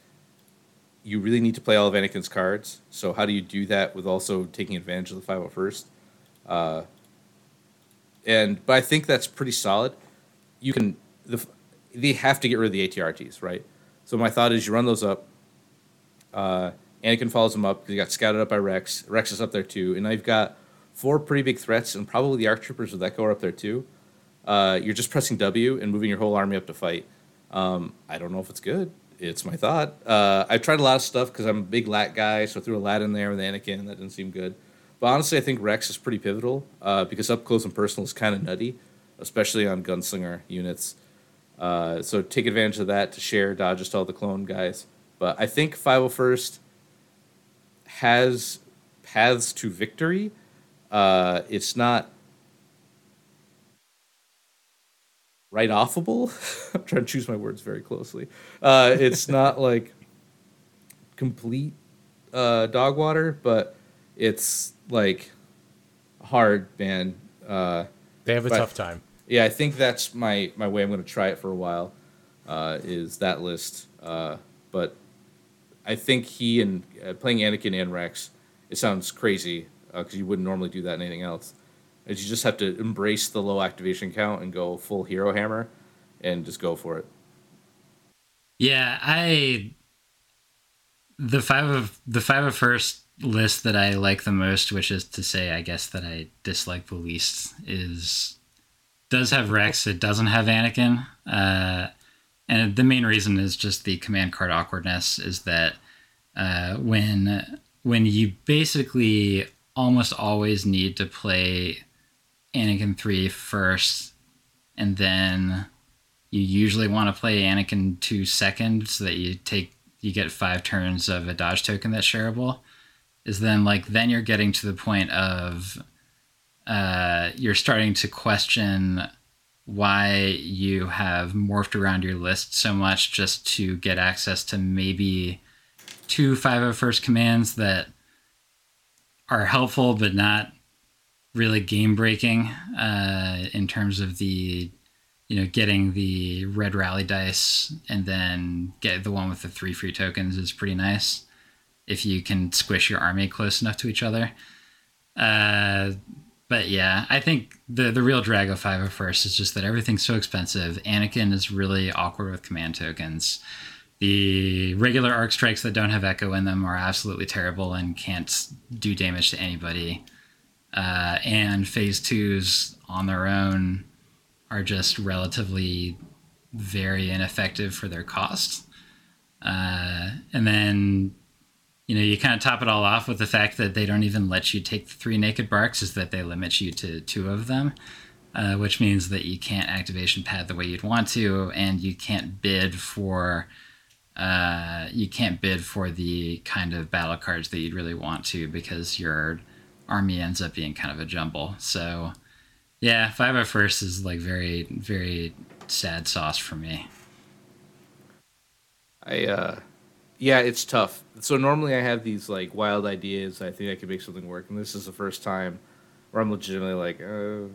you really need to play all of Anakin's cards. So how do you do that with also taking advantage of the five hundred first? Uh, and but I think that's pretty solid. You can the they have to get rid of the AT-RTs, right? So my thought is you run those up. Uh, Anakin follows him up because he got scouted up by Rex. Rex is up there too, and now you've got four pretty big threats, and probably the ARC troopers with Echo are up there too. Uh, you're just pressing W and moving your whole army up to fight. Um, I don't know if it's good. It's my thought. Uh, I've tried a lot of stuff because I'm a big LAAT guy, so I threw a LAAT in there with Anakin, that didn't seem good. But honestly, I think Rex is pretty pivotal uh, because up close and personal is kind of nutty, especially on gunslinger units. Uh, so take advantage of that to share dodges to all the clone guys. But I think 501st has paths to victory. Uh, it's not right offable. I'm trying to choose my words very closely. Uh, it's not like complete uh, dog water, but it's like hard, man. Uh, they have a tough time. yeah, I think that's my my way. I'm going to try it for a while. Uh, is that list? Uh, but I think he and uh, playing Anakin and Rex. It sounds crazy because you wouldn't normally do that in anything else. Is you just have to embrace the low activation count and go full hero hammer, and just go for it. Yeah, I the five of the five of first list that I like the most, which is to say, I guess that I dislike the least, is does have Rex. It doesn't have Anakin, uh, and the main reason is just the command card awkwardness. Is that uh, when when you basically almost always need to play Anakin 3 first, and then you usually want to play Anakin 2 second so that you take you get five turns of a dodge token that's shareable is then like then you're getting to the point of uh, you're starting to question why you have morphed around your list so much just to get access to maybe two 501st commands that are helpful but not really game breaking uh, in terms of the you know getting the red rally dice and then get the one with the three free tokens is pretty nice if you can squish your army close enough to each other. Uh, but yeah, I think the the real drag of 501st is just that everything's so expensive. Anakin is really awkward with command tokens. The regular arc strikes that don't have echo in them are absolutely terrible and can't do damage to anybody. Uh, and phase twos on their own are just relatively very ineffective for their cost. Uh, and then you know, you kind of top it all off with the fact that they don't even let you take the three naked BARCs, is that they limit you to two of them, uh, which means that you can't activation pad the way you'd want to, and you can't bid for. Uh, you can't bid for the kind of battle cards that you'd really want to because your army ends up being kind of a jumble. So, yeah, five at first is like very, very sad sauce for me. I uh yeah, it's tough. So normally I have these like wild ideas. I think I could make something work, and this is the first time where I'm legitimately like, uh,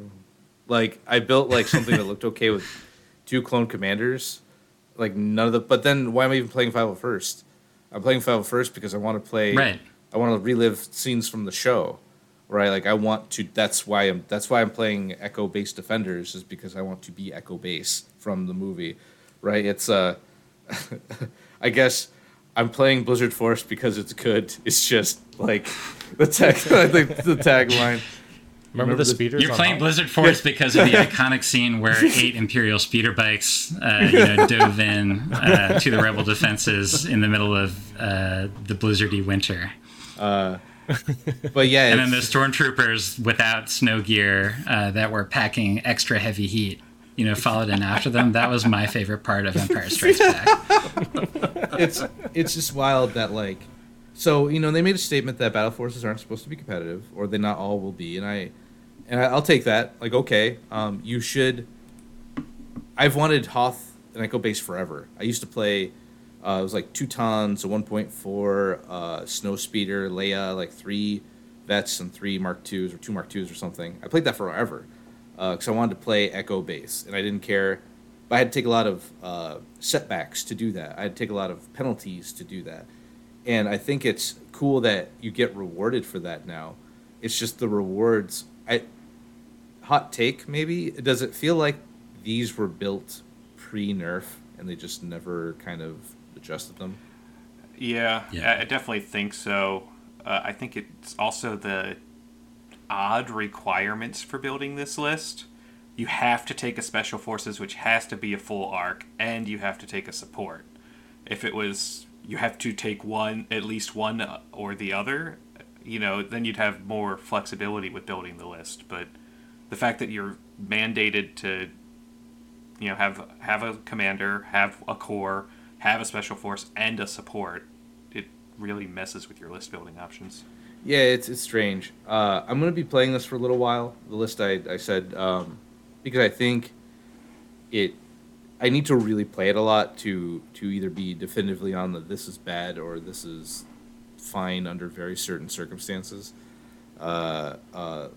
like I built like something that looked okay with two clone commanders. Like none of the, but then why am I even playing Five First? I'm playing Five First because I want to play. Right. I want to relive scenes from the show, right? Like I want to. That's why I'm. That's why I'm playing Echo Base Defenders is because I want to be Echo Base from the movie, right? It's uh, I guess I'm playing Blizzard Force because it's good. It's just like the tag, I think the tagline. Remember, the speeders? You're playing Blizzard Force because of the iconic scene where eight Imperial speeder bikes, uh, you know, dove in uh, to the rebel defenses in the middle of uh, the blizzardy winter, But yeah, and then the stormtroopers without snow gear uh, that were packing extra heavy heat, you know, followed in after them. That was my favorite part of Empire Strikes Back. it's it's just wild that like so you know they made a statement that battle forces aren't supposed to be competitive or they not all will be and i and I, i'll take that like okay um, you should i've wanted hoth and echo base forever i used to play uh, it was like two tons a 1.4 uh, snow speeder leia like three vets and three mark twos or two mark twos or something i played that forever because I wanted to play Echo Base, and I didn't care. But I had to take a lot of uh, setbacks to do that. I had to take a lot of penalties to do that, and I think it's cool that you get rewarded for that now. It's just the rewards. I hot take maybe. Does it feel like these were built pre nerf and they just never kind of adjusted them? Yeah, Yeah. I, I definitely think so. Uh, I think it's also the odd requirements for building this list. You have to take a special forces, which has to be a full arc, and you have to take a support. If it was you have to take one, at least one uh, or the other, you know, then you'd have more flexibility with building the list. But the fact that you're mandated to you know have have a commander have a core have a special force and a support it really messes with your list building options Yeah, it's it's strange. Uh, I'm gonna be playing this for a little while. The list I I said um, because I think it. I need to really play it a lot to to either be definitively on the this is bad or this is fine under very certain circumstances, uh, uh,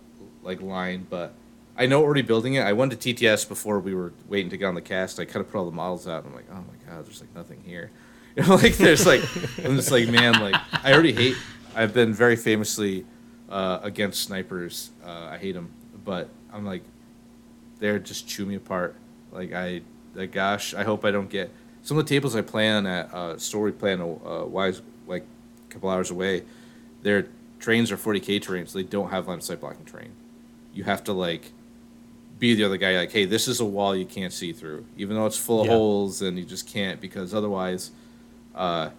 like line. But I know already building it. I went to TTS before we were waiting to get on the cast. I kind of put all the models out. And I'm like, oh my god, there's like nothing here. You know, like there's like I'm just like man, like I already hate. I've been very famously uh, against snipers. Uh, I hate them, but I'm like they're just chew me apart. Like I, like gosh, I hope I don't get some of the tables I play on at uh, Story Plan uh, Wise like a couple hours away. their trains are 40k terrain, so they don't have line of sight blocking terrain. You have to like be the other guy, like, hey, this is a wall you can't see through, even though it's full of Yeah. holes, and you just can't because otherwise, uh,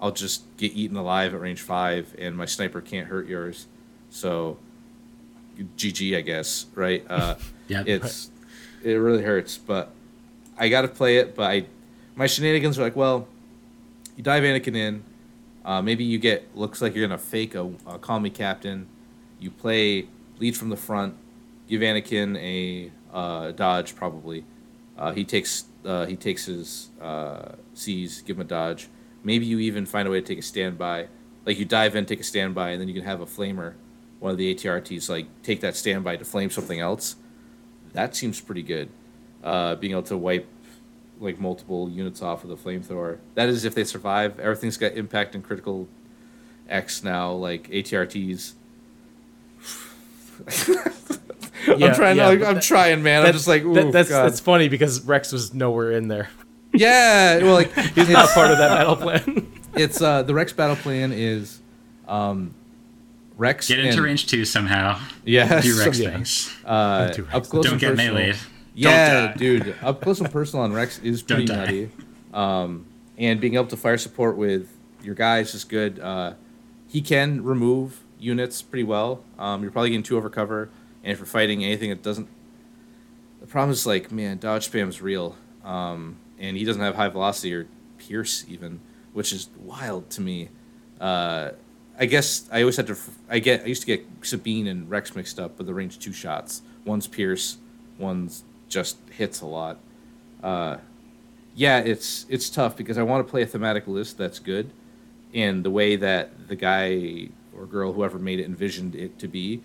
I'll just get eaten alive at range five, and my sniper can't hurt yours. So, GG, I guess, right? Uh, Yep. it's it really hurts, but I got to play it. But I, my shenanigans are like, well, you dive Anakin in, uh, maybe you get looks like you're gonna fake a, a call me captain. You play lead from the front, give Anakin a uh, dodge probably. Uh, he takes uh, he takes his uh, C's, give him a dodge. Maybe you even find a way to take a standby. Like you dive in, take a standby, and then you can have a flamer, one of the AT-RTs, like take that standby to flame something else. That seems pretty good. Uh, being able to wipe like multiple units off with a flamethrower. That is if they survive. Everything's got impact and critical X now, like AT-RTs. Yeah, I'm trying. yeah, to, but I'm that- trying, man. I'm just like, that- that's God. that's funny because Rex was nowhere in there. Yeah. Well, like He's not part of that battle plan. it's uh the Rex battle plan is, um, Rex Get into and- range two somehow. Yes. Do Rex yeah. things. Uh, Do Rex. up close Don't and get personal. melee. Yeah, dude. Up close and personal on Rex is Don't pretty nutty. Um, and being able to fire support with your guys is good. Uh, he can remove units pretty well. Um, you're probably getting two over cover, and if you're fighting anything that doesn't, the problem is like, man, dodge spam is real. Um, and he doesn't have high velocity or pierce even, which is wild to me. Uh, I guess I always had to. I get. I used to get Sabine and Rex mixed up with the range two shots. One's pierce, one's just hits a lot. Uh, yeah, it's it's tough because I want to play a thematic list that's good, and the way that the guy or girl, whoever made it, envisioned it to be,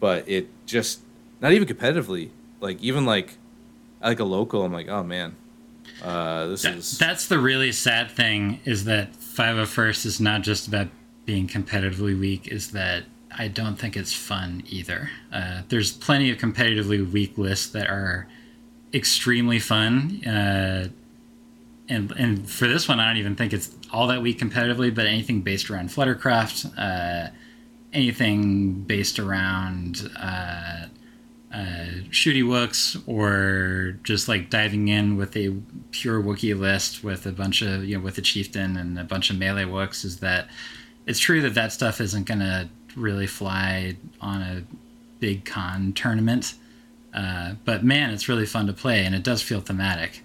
but it just not even competitively. Like even like, like a local. I'm like, oh man, uh, this That- is that's the really sad thing is that 501st is not just about being competitively weak, is that I don't think it's fun either. Uh, there's plenty of competitively weak lists that are extremely fun. Uh, and, and for this one, I don't even think it's all that weak competitively, but anything based around Fluttercraft, uh, anything based around uh, shooty wooks or just like diving in with a pure Wookiee list with a bunch of you know with a chieftain and a bunch of melee wooks is that it's true that that stuff isn't gonna really fly on a big con tournament, uh, but man, it's really fun to play and it does feel thematic.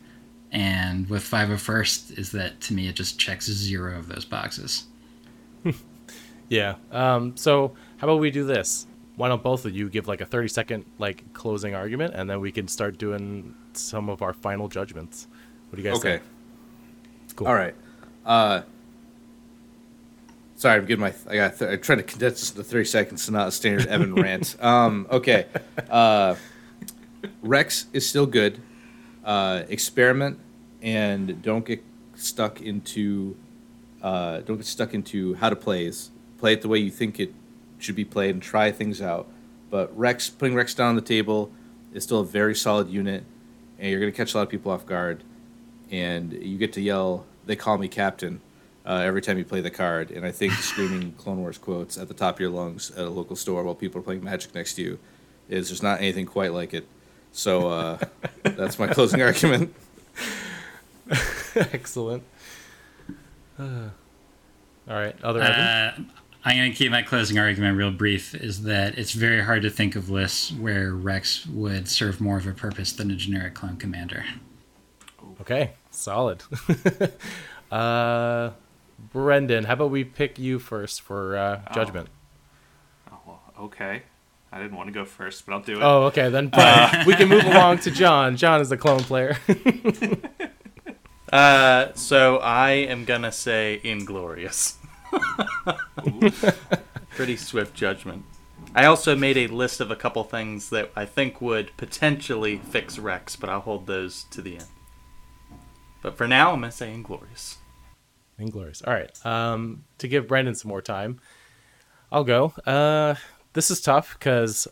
And with 501st is that to me it just checks zero of those boxes. Yeah. Um, so how about we do this? Why don't both of you give like a thirty second like closing argument, and then we can start doing some of our final judgments. What do you guys okay. think? Cool. All right. Uh, sorry, I'm getting my. I got. Th- I'm trying to condense this into 30 seconds to not a standard Evan rant. Um, okay. Uh, Rex is still good. Uh, experiment and don't get stuck into. Uh, don't get stuck into how to plays. Play it the way you think it should be played and try things out. But Rex, putting Rex down on the table, is still a very solid unit, and you're going to catch a lot of people off guard and you get to yell, "They call me captain," uh, every time you play the card. And I think screaming Clone Wars quotes at the top of your lungs at a local store while people are playing Magic next to you is there's not anything quite like it. So uh, that's my closing argument. Excellent. Uh, all right. Other Evan? Uh, I'm going to keep my closing argument real brief. Is that it's very hard to think of lists where Rex would serve more of a purpose than a generic clone commander. Okay. Solid. uh, Brendan, how about we pick you first for uh, judgment? Oh, well, okay. I didn't want to go first, but I'll do it. Oh, okay. Then Brian, we can move along to John. John is the clone player. Uh, so I am gonna say inglorious. Pretty swift judgment. I also made a list of a couple things that I think would potentially fix Rex, but I'll hold those to the end. But for now, I'm gonna say inglorious. Inglorious. All right. Um, to give Brendan some more time, I'll go. Uh, this is tough because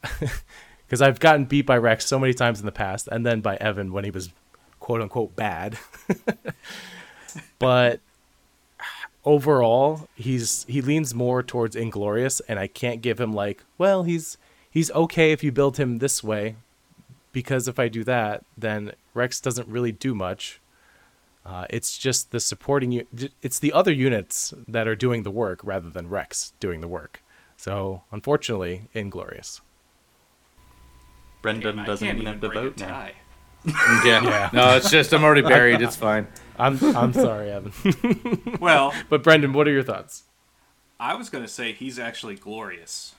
because I've gotten beat by Rex so many times in the past, and then by Evan when he was quote unquote bad. but overall, he's he leans more towards Inglorious, and I can't give him like, well, he's he's okay if you build him this way, because if I do that, then Rex doesn't really do much. Uh, it's just the supporting you. It's the other units that are doing the work rather than Rex doing the work. So unfortunately, Inglorious. Brendan Damn, doesn't even have to vote now. Tie. Yeah. Yeah. No, it's just I'm already buried. It's fine. I'm I'm sorry, Evan. Well, but Brendan, what are your thoughts? I was going to say he's actually glorious.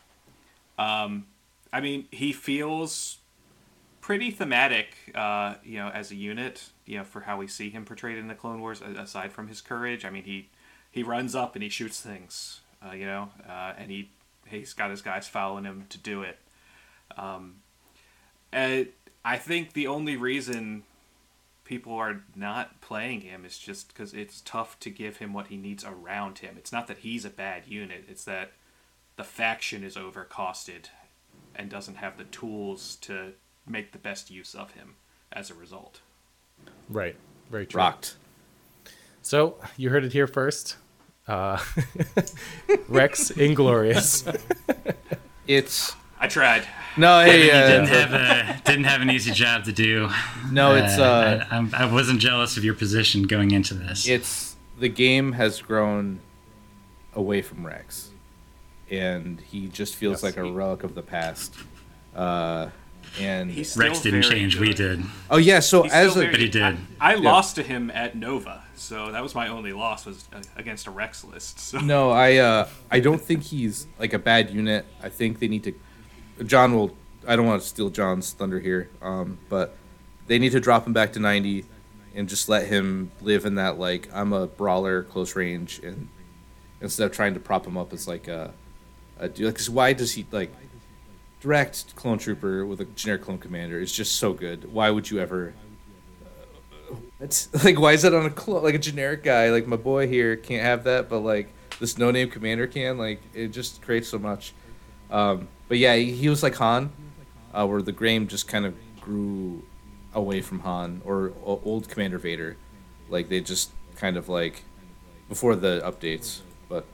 Um, I mean, he feels pretty thematic, uh, you know, as a unit, you know, for how we see him portrayed in the Clone Wars. Aside from his courage, I mean, he he runs up and he shoots things, uh, you know, uh, and he he's got his guys following him to do it. Um, and I think the only reason people are not playing him is just because it's tough to give him what he needs around him. It's not that he's a bad unit; it's that the faction is overcosted and doesn't have the tools to make the best use of him as a result. Right. Very true. Rocked. So you heard it here first. Uh, Rex Inglorious. It's I tried. no, hey, He didn't uh, have a didn't have an easy job to do. no, it's uh, I, I'm- I wasn't jealous of your position going into this. it's the game has grown away from Rex, and he just feels Yes. like a relic of the past. Uh, and He's Rex didn't very change. We did. oh yeah, so He's as a But he did. I, I lost to him at Nova, so that was my only loss was uh, against a Rex list. So. No, I uh, I don't think he's like a bad unit. I think they need to. John will. I don't want to steal John's thunder here, um, but they need to drop him back to ninety, and just let him live in that like I'm a brawler, close range, and instead of trying to prop him up as like a, a because why does he like direct clone trooper with a generic clone commander is just so good. Why would you ever? It's like why is that on a clone like a generic guy like my boy here can't have that, but like this no name commander can like it just creates so much. Um, but yeah, he, he was like Han, uh, where the Graham just kind of grew away from Han or o- old Commander Vader, like they just kind of like before the updates. But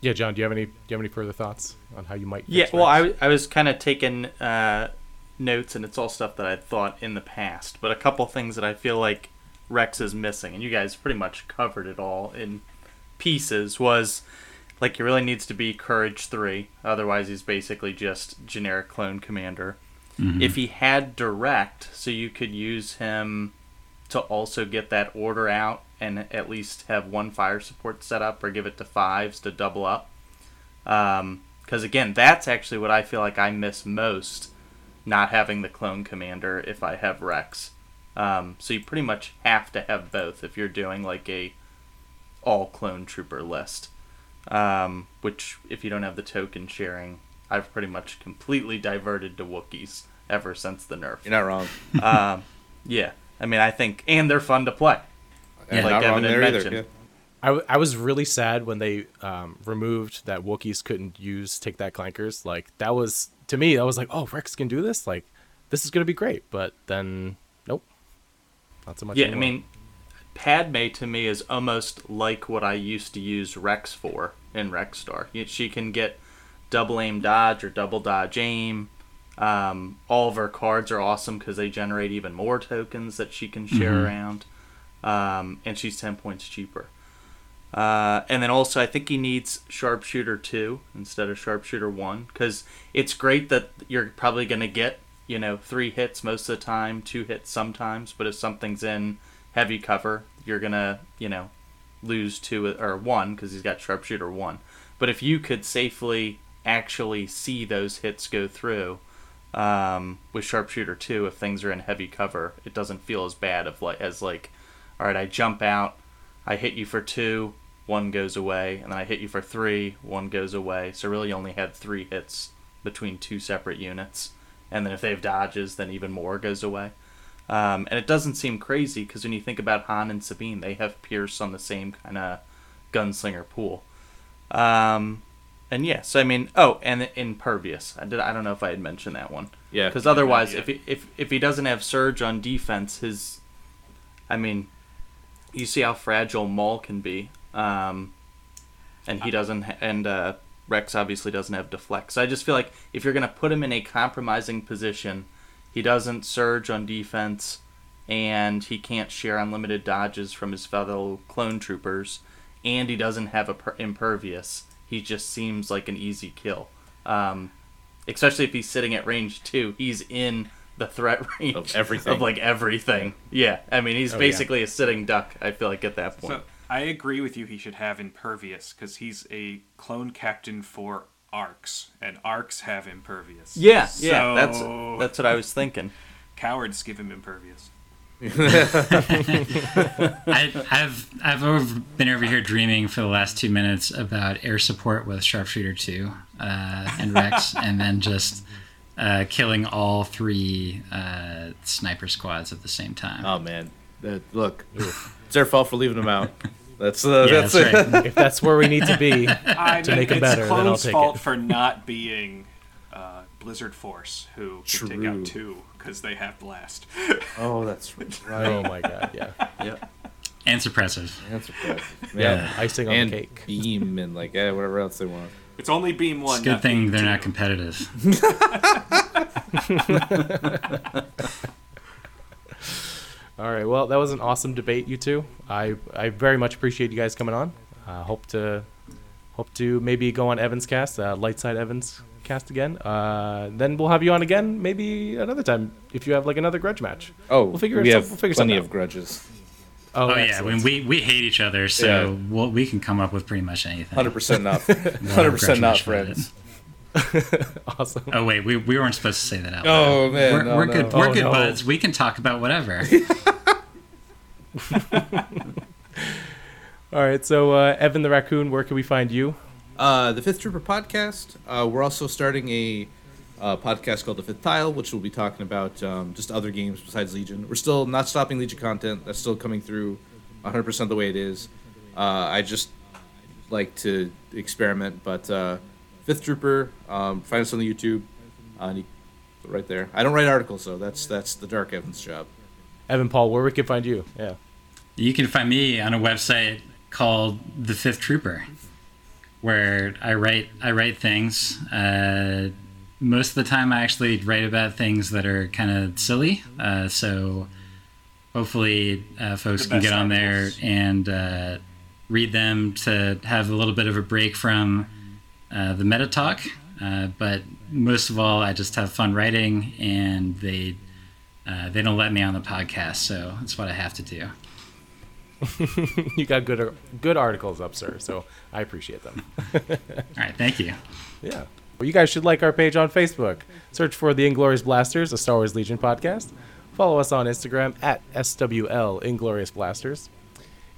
yeah, John, do you have any do you have any further thoughts on how you might? Yeah, well, I, I was kind of taking uh, notes, and it's all stuff that I thought in the past. But a couple things that I feel like Rex is missing, and you guys pretty much covered it all in pieces, was like he really needs to be Courage 3. Otherwise, he's basically just generic clone commander. If he had Direct, so you could use him to also get that order out and at least have one fire support set up or give it to fives to double up because again that's actually what i feel like i miss most not having the clone commander if i have rex um, so you pretty much have to have both if you're doing like a all clone trooper list um, which if you don't have the token sharing i've pretty much completely diverted to wookiees ever since the nerf you're not wrong. um, yeah i mean i think and they're fun to play You're like not Evan wrong had there either. mentioned. Yeah. I, w- I was really sad when they um, removed that Wookiees couldn't use take that clankers. Like that was to me, I was like, oh, Rex can do this. Like this is gonna be great. But then, nope, not so much. Yeah, I mean, Padme to me is almost like what I used to use Rex for in Rexstar. She can get double aim dodge or double dodge aim. Um, all of her cards are awesome because they generate even more tokens that she can share around. Um, and she's 10 points cheaper. Uh, and then also, I think he needs Sharpshooter 2 instead of Sharpshooter 1 because it's great that you're probably going to get, you know, three hits most of the time, two hits sometimes, but if something's in heavy cover, you're to, you know, lose two or one because he's got Sharpshooter 1. But if you could safely actually see those hits go through um, with Sharpshooter 2, if things are in heavy cover, it doesn't feel as bad of like, as like, all right, I jump out, I hit you for two, one goes away, and then I hit you for three, one goes away. So really, you only had three hits between two separate units, and then if they have dodges, then even more goes away. Um, and it doesn't seem crazy because when you think about Han and Sabine, they have Pierce on the same kind of gunslinger pool. Um, and yeah, so I mean, oh, and Impervious. I did. I don't know if I had mentioned that one. Yeah. Because otherwise, yeah. if he, if if he doesn't have Surge on defense, his, I mean, you see how fragile Maul can be. Um, and he doesn't, and uh, Rex obviously doesn't have deflect. So I just feel like if you're gonna put him in a compromising position, he doesn't surge on defense, and he can't share unlimited dodges from his fellow clone troopers, and he doesn't have a per- impervious. He just seems like an easy kill. Um, especially if he's sitting at range two, he's in the threat range Of everything. of like everything. Yeah, I mean he's Oh, yeah. basically a sitting duck. I feel like at that point. So I agree with you. He should have impervious because he's a clone captain for arcs, and arcs have impervious. yeah, yeah, that's So- that's what I was thinking. Cowards give him impervious. I, I've I've over, been over here dreaming for the last two minutes about air support with Sharpshooter two uh, and Rex, and then just uh, killing all three uh, sniper squads at the same time. Oh man, that, look, it's their fault for leaving them out. That's uh, yeah, that's, that's right. if that's where we need to be, I To mean, make 'em it's better, then I'll Clone's fault it. for not being uh, Blizzard Force, who could take out two because they have blast. Oh, that's right. oh my god, yeah, Yeah. And suppressive. That's impressive. yeah, icing on and the cake. beam and like eh, whatever else they want. It's only beam one. It's a good thing they're two. not competitive. All right, well, that was an awesome debate, you two. I I very much appreciate you guys coming on. Uh, hope to hope to maybe go on Evans cast, uh, Lightside Evans cast again. Uh, then we'll have you on again, maybe another time if you have like another grudge match. Oh, We'll figure we it- have we'll figure plenty of out. grudges. Oh, Oh yeah, excellent. when we we hate each other, so Yeah. we'll, we can come up with pretty much anything. Hundred percent not. We'll Hundred percent not match about it. friends. awesome. Oh wait, we, we weren't supposed to say that out Loud. Oh, man, we're, no, we're no. good. We're Oh, good no. buds. We can talk about whatever. All right, so uh, Evan the raccoon, where can we find you? Uh, the Fifth Trooper podcast. Uh, we're also starting a uh, podcast called The Fifth Tile, which we'll be talking about um, just other games besides Legion. We're still not stopping Legion content. That's still coming through 100% the way it is. Uh, I just like to experiment, but uh, Fifth Trooper, um, find us on the YouTube. Uh, and you- right there. I don't write articles, so that's that's the Dark Evans job. Evan Paul, where we can find you? Yeah. You can find me on a website called The Fifth Trooper, where I write I write things. Uh, most of the time, I actually write about things that are kind of silly. Uh, so hopefully, uh, folks The can get on there and uh, read them to have a little bit of a break from uh, the meta talk. Uh, but most of all, I just have fun writing, and they uh, they don't let me on the podcast, so that's what I have to do. you got good good articles up, sir. So I appreciate them. All right, thank you. Yeah. Well, you guys should like our page on Facebook. Search for the Inglorious Blasters, a Star Wars Legion podcast. Follow us on Instagram at SWL Inglorious Blasters.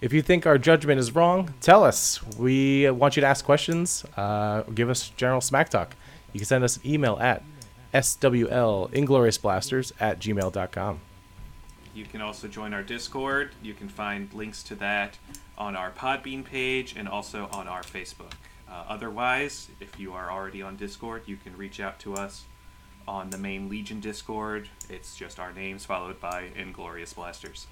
If you think our judgment is wrong, tell us. We want you to ask questions. Uh, give us general smack talk. You can send us an email at SWL Inglorious Blasters at gmail.com. You can also join our Discord. You can find links to that on our Podbean page and also on our Facebook. Uh, otherwise, if you are already on Discord, you can reach out to us on the main Legion Discord. It's just our names followed by Inglorious Blasters.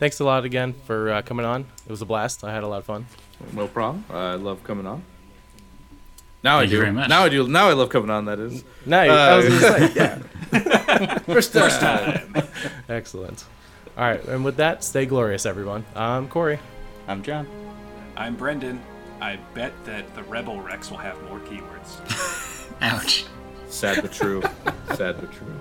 Thanks a lot again for uh, coming on. It was a blast. I had a lot of fun. No problem. I love coming on. Now Thank I you do. very much. Now I do. Now I love coming on. That is. Nice. Uh, I was gonna say, yeah. First time. Excellent. All right, and with that, stay glorious, everyone. I'm Corey. I'm John. I'm Brendan. I bet that the Rebel Rex will have more keywords. Ouch. Sad but true. Sad but true.